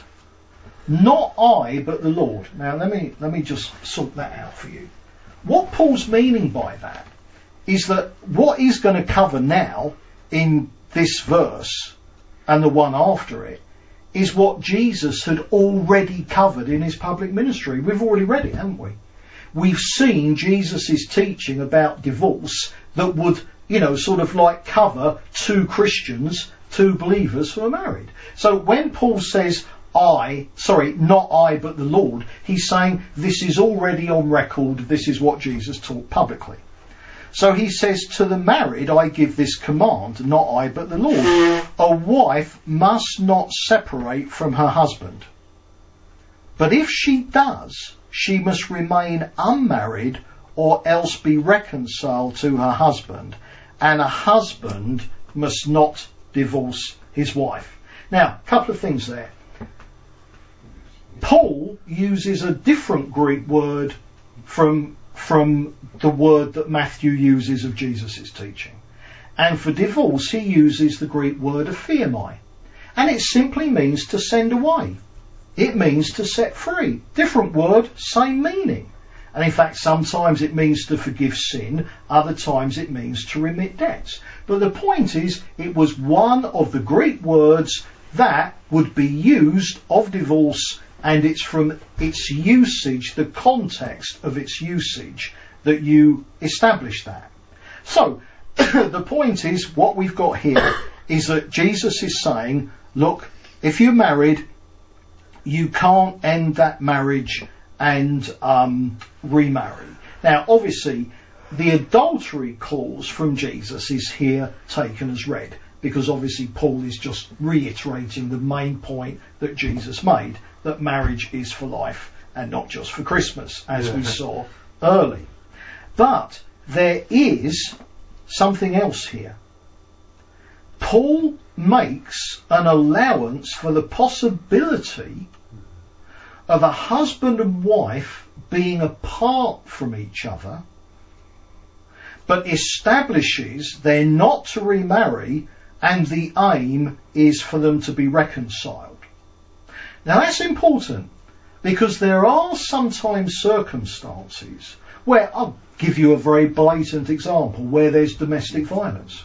not I, but the Lord. Now, let me, let me just sort that out for you. What Paul's meaning by that is that what he's going to cover now in this verse and the one after it is what Jesus had already covered in his public ministry. We've already read it, haven't we? We've seen Jesus' teaching about divorce that would, you know, sort of like cover two Christians, two believers who are married. So when Paul says, I, sorry, not I, but the Lord, he's saying this is already on record, this is what Jesus taught publicly. So he says, To the married I give this command, not I, but the Lord. A wife must not separate from her husband. But if she does, she must remain unmarried or else be reconciled to her husband, and a husband must not divorce his wife. Now, a couple of things there. Paul uses a different Greek word from from the word that Matthew uses of Jesus' teaching. And for divorce, he uses the Greek word aphiemi. And it simply means to send away. It means to set free. Different word, same meaning. And in fact, sometimes it means to forgive sin, other times it means to remit debts. But the point is, it was one of the Greek words that would be used of divorce, and it's from its usage, the context of its usage, that you establish that. So, the point is, what we've got here is that Jesus is saying, look, if you're married, you can't end that marriage and um, remarry. Now, obviously, the adultery clause from Jesus is here taken as read because obviously Paul is just reiterating the main point that Jesus made that marriage is for life and not just for Christmas, as yeah. we saw early. But there is something else here. Paul makes an allowance for the possibility of a husband and wife being apart from each other, but establishes they're not to remarry and the aim is for them to be reconciled. Now that's important because there are sometimes circumstances where I'll give you a very blatant example where there's domestic violence.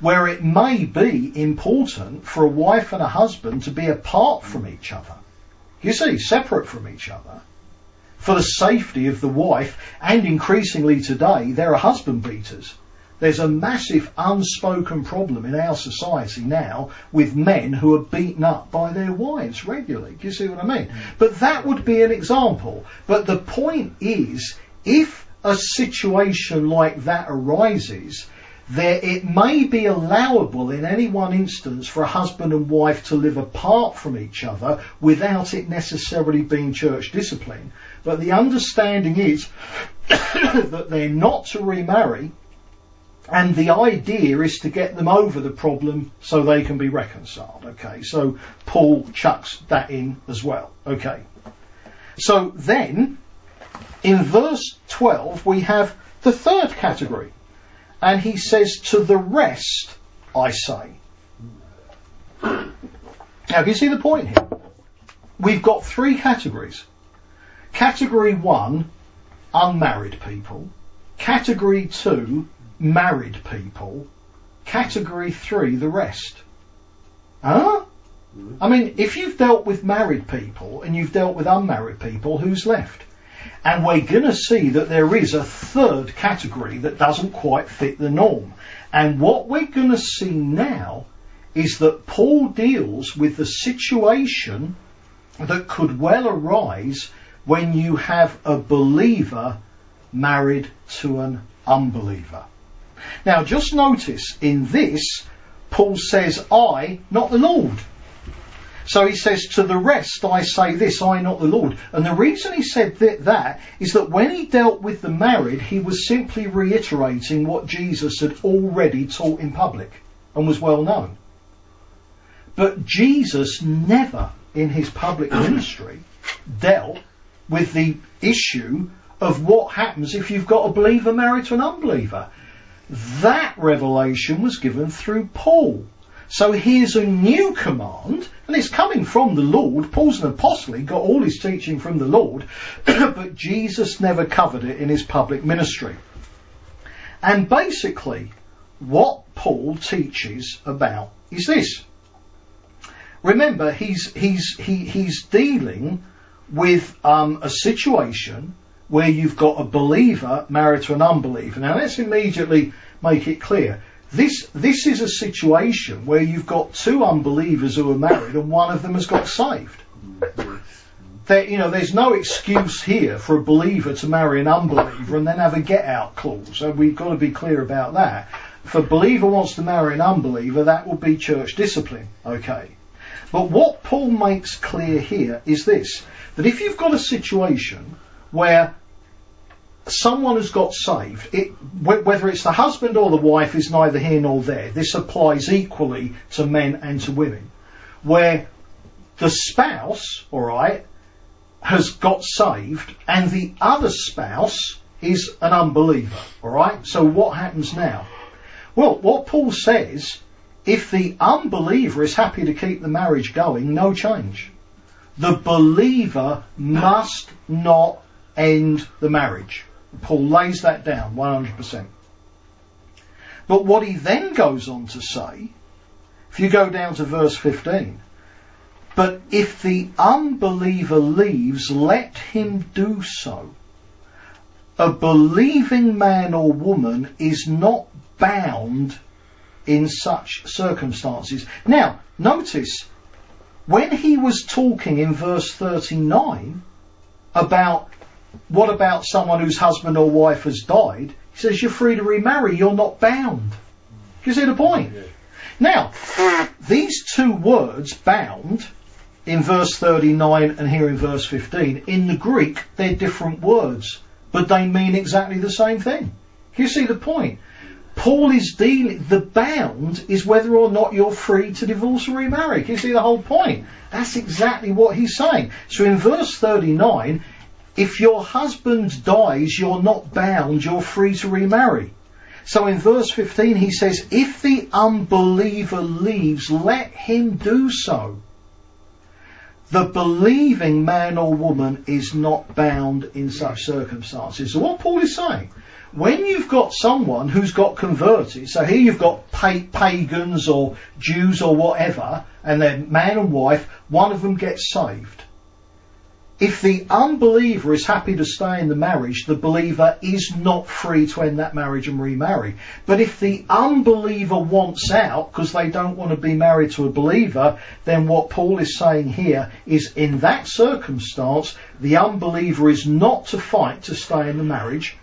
Where it may be important for a wife and a husband to be apart from each other. You see, separate from each other. For the safety of the wife, and increasingly today, there are husband beaters. There's a massive unspoken problem in our society now with men who are beaten up by their wives regularly. Do you see what I mean? Mm. But that would be an example. But the point is, if a situation like that arises, there it may be allowable in any one instance for a husband and wife to live apart from each other without it necessarily being church discipline. But the understanding is that they're not to remarry and the idea is to get them over the problem so they can be reconciled. Okay, so Paul chucks that in as well. Okay. So then in verse 12, we have the third category. And he says, To the rest I say. Now, do you see the point here? We've got three categories. Category one, unmarried people. Category two, married people. Category three, the rest. Huh? I mean, if you've dealt with married people and you've dealt with unmarried people, who's left? And we're going to see that there is a third category that doesn't quite fit the norm. And what we're going to see now is that Paul deals with the situation that could well arise when you have a believer married to an unbeliever. Now, just notice in this, Paul says, I, not the Lord. So he says, To the rest I say this, I not the Lord. And the reason he said that, that is that when he dealt with the married, he was simply reiterating what Jesus had already taught in public and was well known. But Jesus never in his public ministry dealt with the issue of what happens if you've got a believer married to an unbeliever. That revelation was given through Paul. So here's a new command, and it's coming from the Lord. Paul's an apostle, he got all his teaching from the Lord, but Jesus never covered it in his public ministry. And basically, what Paul teaches about is this. Remember, he's, he's, he, he's dealing with um, a situation where you've got a believer married to an unbeliever. Now let's immediately make it clear. This, this is a situation where you've got two unbelievers who are married and one of them has got saved. There, you know, there's no excuse here for a believer to marry an unbeliever and then have a get out clause. So we've got to be clear about that. If a believer wants to marry an unbeliever, that will be church discipline. Okay. But what Paul makes clear here is this, that if you've got a situation where someone has got saved, it, whether it's the husband or the wife is neither here nor there. This applies equally to men and to women. Where the spouse, alright, has got saved and the other spouse is an unbeliever, alright? So what happens now? Well, what Paul says, if the unbeliever is happy to keep the marriage going, no change. The believer must not end the marriage. Paul lays that down 100%. But what he then goes on to say, if you go down to verse 15, but if the unbeliever leaves, let him do so. A believing man or woman is not bound in such circumstances. Now, notice, when he was talking in verse 39 about what about someone whose husband or wife has died, he says you're free to remarry, you're not bound. You see the point? Now, these two words, bound, in verse 39 and here in verse 15, in the Greek, they're different words, but they mean exactly the same thing. You see the point? Paul is dealing, the bound is whether or not you're free to divorce or remarry. Can you see the whole point? That's exactly what he's saying. So in verse 39, if your husband dies, you're not bound, you're free to remarry. So in verse 15 he says, if the unbeliever leaves, let him do so. The believing man or woman is not bound in such circumstances. So what Paul is saying, when you've got someone who's got converted, so here you've got pa- pagans or Jews or whatever, and they're man and wife, one of them gets saved. If the unbeliever is happy to stay in the marriage, the believer is not free to end that marriage and remarry. But if the unbeliever wants out because they don't want to be married to a believer, then what Paul is saying here is in that circumstance, the unbeliever is not to fight to stay in the marriage.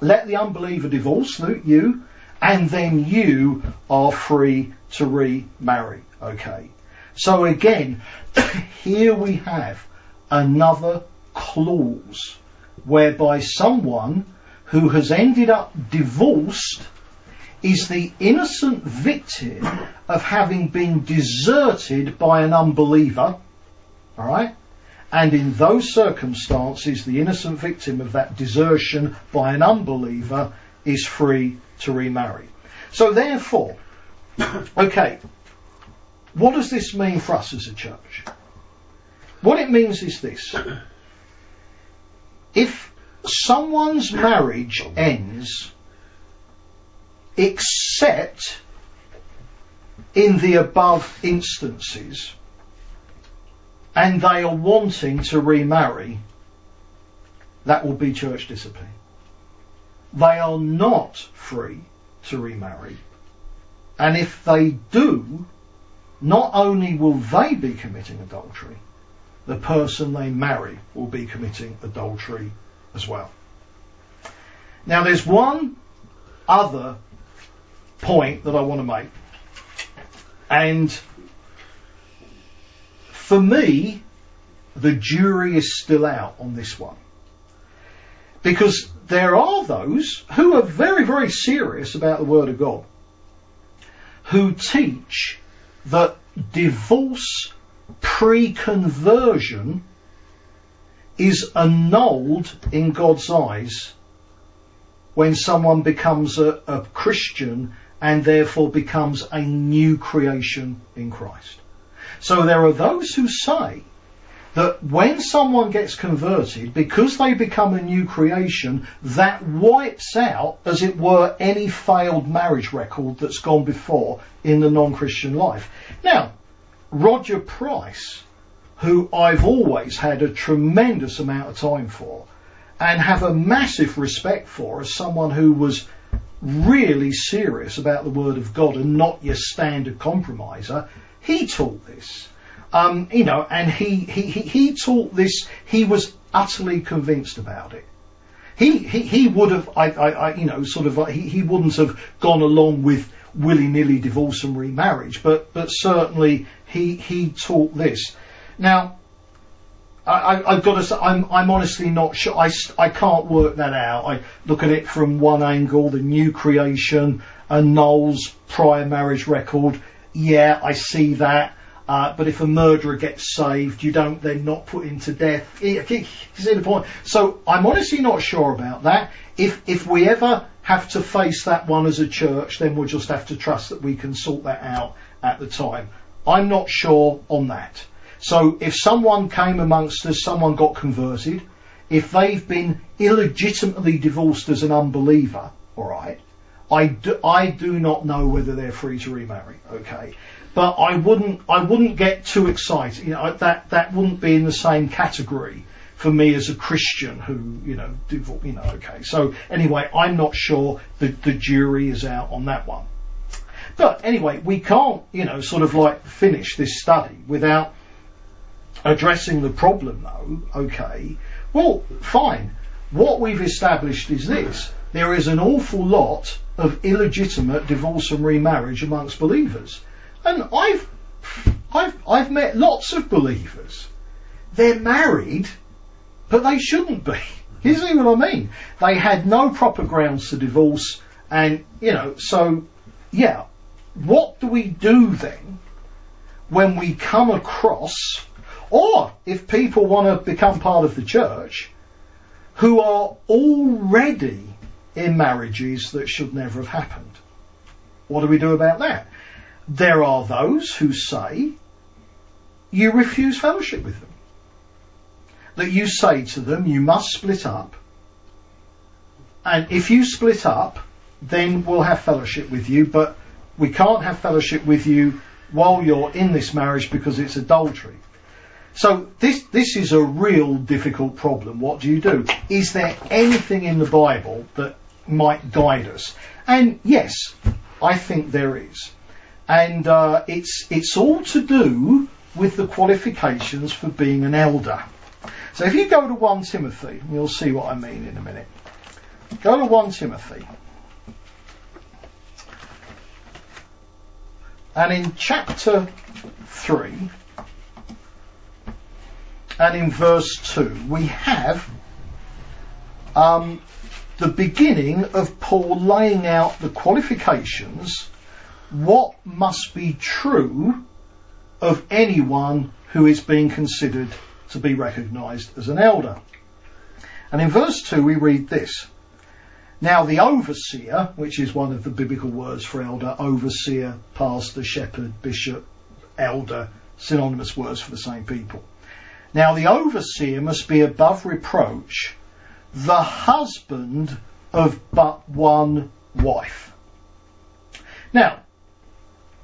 Let the unbeliever divorce you, and then you are free to remarry. Okay. So again, here we have another clause whereby someone who has ended up divorced is the innocent victim of having been deserted by an unbeliever. Alright? And in those circumstances, the innocent victim of that desertion by an unbeliever is free to remarry. So therefore, okay, what does this mean for us as a church? What it means is this. If someone's marriage ends except in the above instances and they are wanting to remarry, that will be church discipline. They are not free to remarry. And if they do, not only will they be committing adultery, the person they marry will be committing adultery as well. Now there's one other point that I want to make. And for me, the jury is still out on this one. Because there are those who are very, very serious about the Word of God who teach that divorce pre-conversion is annulled in God's eyes when someone becomes a, a, Christian and therefore becomes a new creation in Christ. So there are those who say that when someone gets converted, because they become a new creation, that wipes out, as it were, any failed marriage record that's gone before in the non-Christian life. Now, Roger Price, who I've always had a tremendous amount of time for and have a massive respect for as someone who was really serious about the Word of God and not your standard compromiser, he taught this. Um, you know, and he, he, he, he taught this, he was utterly convinced about it. He, he, he would have, I, I, I, you know, sort of, he, he wouldn't have gone along with willy-nilly divorce and remarriage, but, but certainly he, he taught this. Now, I, have got to say, I'm, I'm honestly not sure. I, I can't work that out. I look at it from one angle, the new creation, annuls prior marriage record. Yeah, I see that. Uh, but if a murderer gets saved, you don't then not put him to death. You see the point? So I'm honestly not sure about that. If if we ever have to face that one as a church, then we'll just have to trust that we can sort that out at the time. I'm not sure on that. So if someone came amongst us, someone got converted, if they've been illegitimately divorced as an unbeliever, all right, I do, I do not know whether they're free to remarry. Okay, but I wouldn't I wouldn't get too excited. You know that that wouldn't be in the same category for me as a Christian who you know divorce. You know, okay. So anyway, I'm not sure. The the jury is out on that one. But anyway, we can't you know sort of like finish this study without addressing the problem though. Okay. Well, fine. What we've established is this. There is an awful lot of illegitimate divorce and remarriage amongst believers. And I've, I've, I've met lots of believers. They're married, but they shouldn't be. You see what I mean? They had no proper grounds to divorce, and, you know, so, yeah, what do we do then when we come across, or if people want to become part of the church, who are already in marriages that should never have happened. What do we do about that? There are those who say you refuse fellowship with them. That you say to them, you must split up. And if you split up, then we'll have fellowship with you, but we can't have fellowship with you while you're in this marriage because it's adultery. So this this is a real difficult problem. What do you do? Is there anything in the Bible that might guide us. And yes, I think there is. And uh, it's, it's all to do with the qualifications for being an elder. So if you go to 1 Timothy, you'll see what I mean in a minute. Go to 1 Timothy. And in chapter 3, and in verse 2, we have um, the beginning of Paul laying out the qualifications, what must be true of anyone who is being considered to be recognised as an elder. And in verse 2 we read this. Now the overseer, which is one of the biblical words for elder, overseer, pastor, shepherd, bishop, elder, synonymous words for the same people. Now the overseer must be above reproach, the husband of but one wife. Now,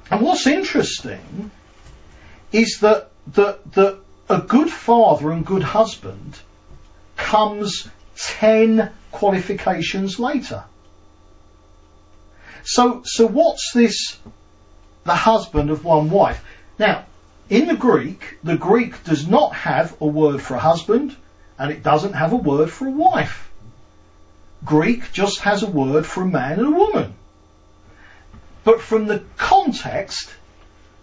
and what's interesting is that, that, that a good father and good husband comes 10 qualifications later. So, so what's this, the husband of one wife? Now, in the Greek, the Greek does not have a word for a husband, and it doesn't have a word for a wife. Greek just has a word for a man and a woman. But from the context,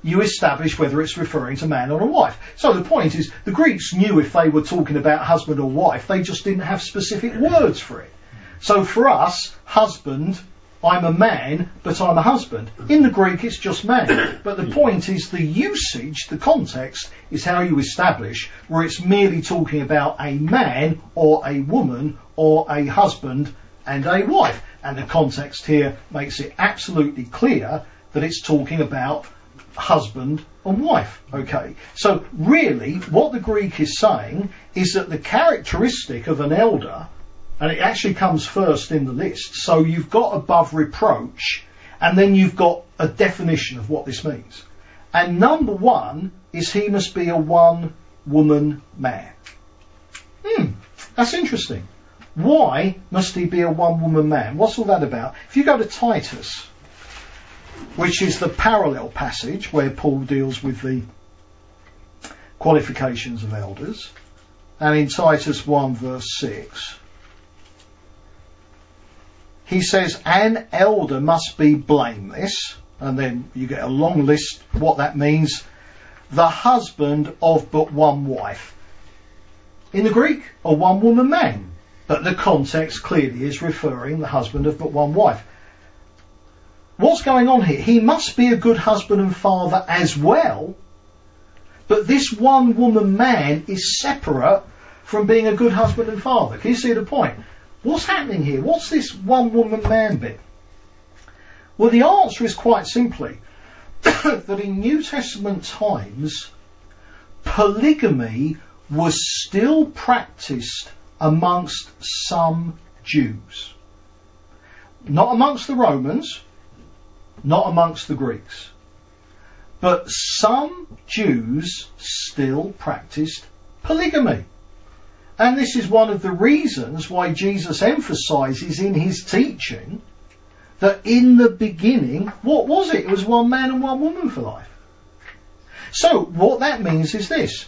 you establish whether it's referring to man or a wife. So the point is, the Greeks knew if they were talking about husband or wife, they just didn't have specific words for it. So for us, husband I'm a man, but I'm a husband. In the Greek, it's just man. But the point is the usage, the context, is how you establish where it's merely talking about a man or a woman or a husband and a wife. And the context here makes it absolutely clear that it's talking about husband and wife. Okay. So really, what the Greek is saying is that the characteristic of an elder and it actually comes first in the list. So you've got above reproach, and then you've got a definition of what this means. And number one is he must be a one woman man. Hmm, that's interesting. Why must he be a one woman man? What's all that about? If you go to Titus, which is the parallel passage where Paul deals with the qualifications of elders, and in Titus 1 verse 6, he says an elder must be blameless, and then you get a long list what that means. The husband of but one wife. In the Greek, a one woman man, but the context clearly is referring the husband of but one wife. What's going on here? He must be a good husband and father as well, but this one woman man is separate from being a good husband and father. Can you see the point? What's happening here? What's this one woman man bit? Well, the answer is quite simply that in New Testament times, polygamy was still practiced amongst some Jews. Not amongst the Romans, not amongst the Greeks. But some Jews still practiced polygamy. And this is one of the reasons why Jesus emphasizes in his teaching that in the beginning, what was it? It was one man and one woman for life. So what that means is this.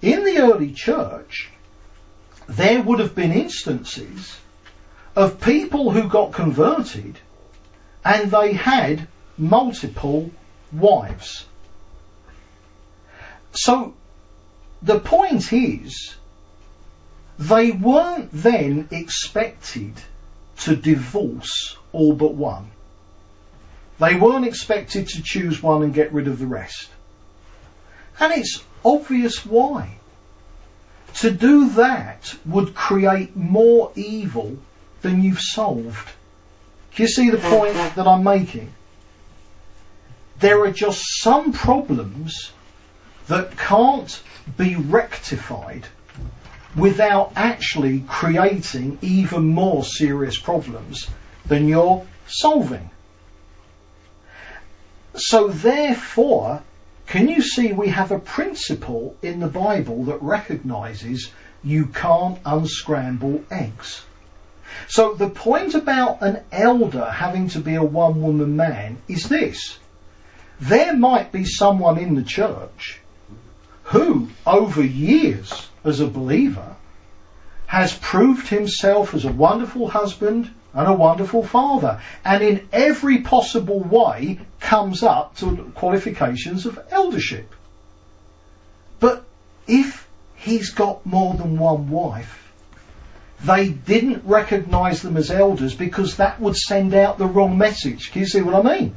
In the early church, there would have been instances of people who got converted and they had multiple wives. So the point is, they weren't then expected to divorce all but one. They weren't expected to choose one and get rid of the rest. And it's obvious why. To do that would create more evil than you've solved. Do you see the point that I'm making? There are just some problems that can't be rectified without actually creating even more serious problems than you're solving. So therefore, can you see we have a principle in the Bible that recognizes you can't unscramble eggs? So the point about an elder having to be a one woman man is this. There might be someone in the church who, over years as a believer, has proved himself as a wonderful husband and a wonderful father, and in every possible way comes up to qualifications of eldership. But if he's got more than one wife, they didn't recognise them as elders because that would send out the wrong message. Can you see what I mean?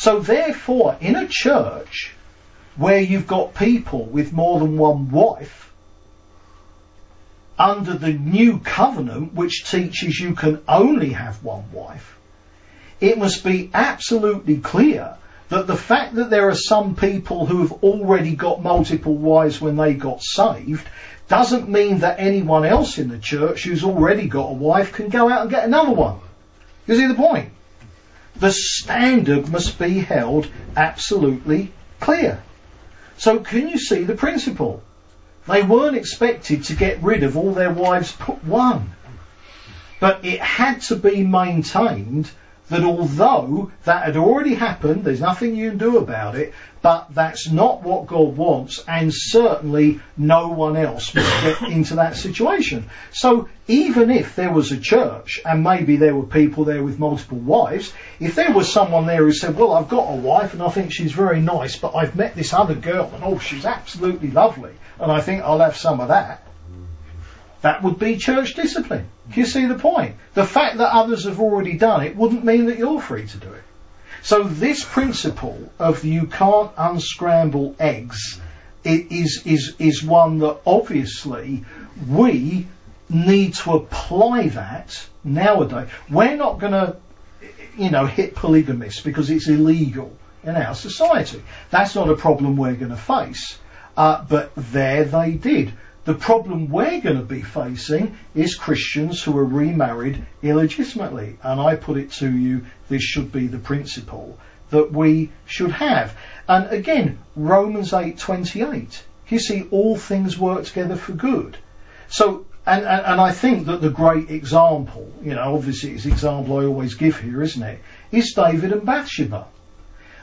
So therefore, in a church, where you've got people with more than one wife, under the new covenant, which teaches you can only have one wife, it must be absolutely clear that the fact that there are some people who have already got multiple wives when they got saved doesn't mean that anyone else in the church who's already got a wife can go out and get another one. You see the point? The standard must be held absolutely clear. So can you see the principle? They weren't expected to get rid of all their wives put one. But it had to be maintained that although that had already happened, there's nothing you can do about it, but that's not what God wants, and certainly no one else must get into that situation. So even if there was a church, and maybe there were people there with multiple wives, if there was someone there who said, well, I've got a wife and I think she's very nice, but I've met this other girl and oh, she's absolutely lovely, and I think I'll have some of that, that would be church discipline. Do you see the point? The fact that others have already done it wouldn't mean that you're free to do it. So this principle of you can't unscramble eggs is, is, is one that obviously we need to apply that nowadays. We're not going to, you know, hit polygamists because it's illegal in our society. That's not a problem we're going to face. Uh, but there they did. The problem we're going to be facing is Christians who are remarried illegitimately. And I put it to you, this should be the principle that we should have. And again, Romans 8:28. You see, all things work together for good. So, and, and, and I think that the great example, you know, obviously it's the example I always give here, isn't it, is David and Bathsheba.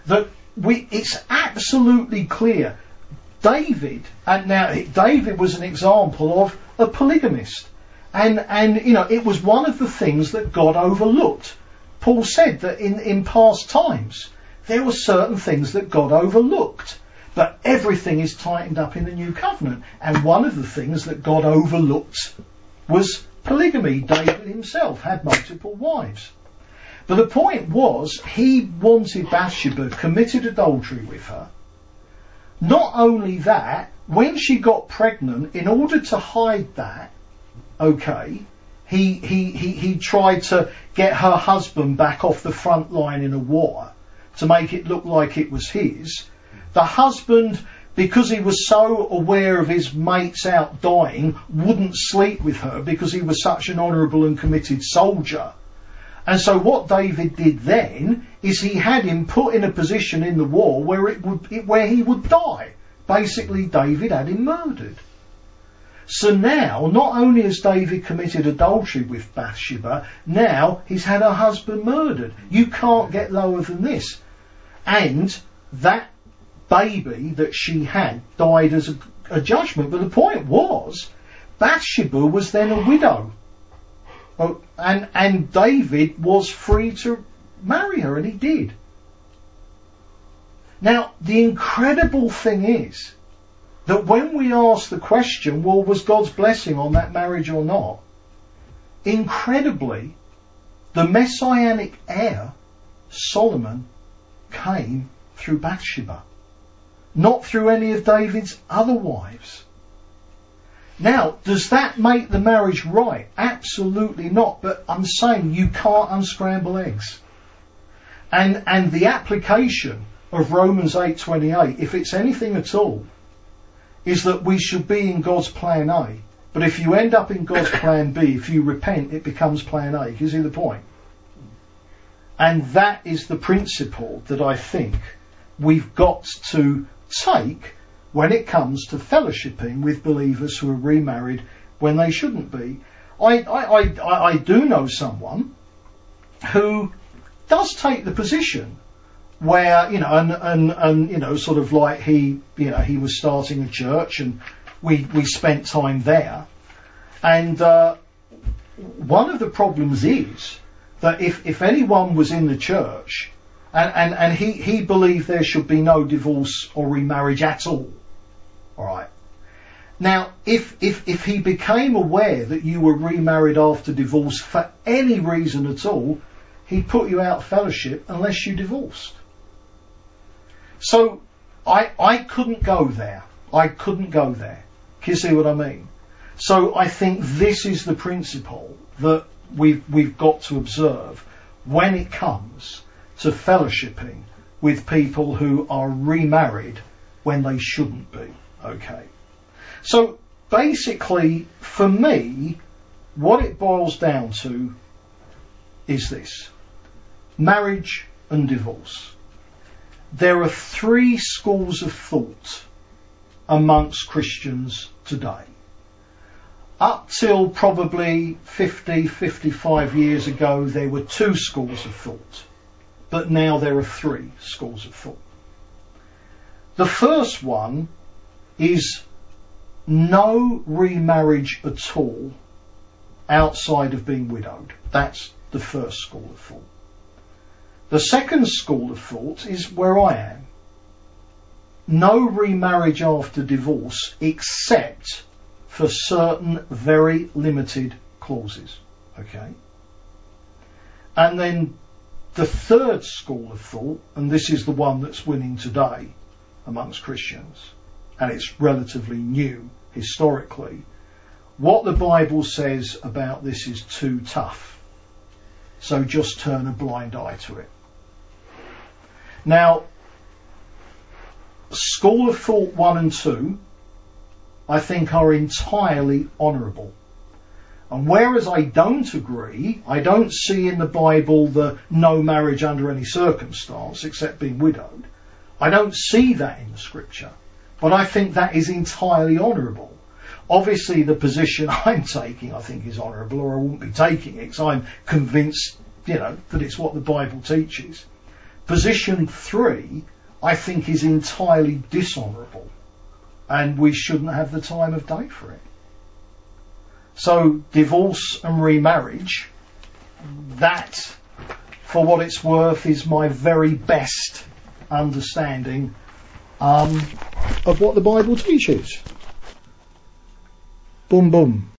That we, it's absolutely clear David, and now David was an example of a polygamist. And, and, you know, it was one of the things that God overlooked. Paul said that in, in past times, there were certain things that God overlooked. But everything is tightened up in the new covenant. And one of the things that God overlooked was polygamy. David himself had multiple wives. But the point was, he wanted Bathsheba, committed adultery with her, not only that, when she got pregnant, in order to hide that, okay, he, he, he, he tried to get her husband back off the front line in a war to make it look like it was his. The husband because he was so aware of his mates out dying, wouldn't sleep with her because he was such an honourable and committed soldier. And so what David did then is he had him put in a position in the war where it would, where he would die. Basically, David had him murdered. So now, not only has David committed adultery with Bathsheba, now he's had her husband murdered. You can't get lower than this. And that baby that she had died as a, a judgment. But the point was, Bathsheba was then a widow. And, and David was free to marry her, and he did. Now, the incredible thing is that when we ask the question, well, was God's blessing on that marriage or not? Incredibly, the messianic heir, Solomon, came through Bathsheba not through any of David's other wives. Now, does that make the marriage right? Absolutely not. But I'm saying you can't unscramble eggs. And and the application of Romans 8:28, if it's anything at all, is that we should be in God's plan A. But if you end up in God's plan B, if you repent, it becomes plan A. You see the point? And that is the principle that I think we've got to take when it comes to fellowshipping with believers who are remarried when they shouldn't be. I, I, I, I do know someone who does take the position where, you know, and, and, and, you know, sort of like he, you know, he was starting a church and we, we spent time there. And, uh, one of the problems is that if, if anyone was in the church and, and, and he, he believed there should be no divorce or remarriage at all. Alright. Now, if, if, if he became aware that you were remarried after divorce for any reason at all, he'd put you out of fellowship unless you divorced. So, I, I couldn't go there. I couldn't go there. Can you see what I mean? So I think this is the principle that we've, we've got to observe when it comes to fellowshipping with people who are remarried when they shouldn't be. Okay. So basically, for me, what it boils down to is this. Marriage and divorce. There are three schools of thought amongst Christians today. Up till probably 50, 55 years ago, there were two schools of thought but now there are three schools of thought. The first one is no remarriage at all outside of being widowed. That's the first school of thought. The second school of thought is where I am. No remarriage after divorce except for certain very limited clauses. Okay? And then the third school of thought, and this is the one that's winning today amongst Christians, and it's relatively new historically, what the Bible says about this is too tough. So just turn a blind eye to it. Now, school of thought one and two, I think are entirely honourable. And whereas I don't agree, I don't see in the Bible the no marriage under any circumstance except being widowed. I don't see that in the scripture. But I think that is entirely honourable. Obviously the position I'm taking I think is honourable or I wouldn't be taking it because I'm convinced, you know, that it's what the Bible teaches. Position three I think is entirely dishonourable and we shouldn't have the time of day for it. So divorce and remarriage, that, for what it's worth, is my very best understanding um, of what the Bible teaches. Boom, boom.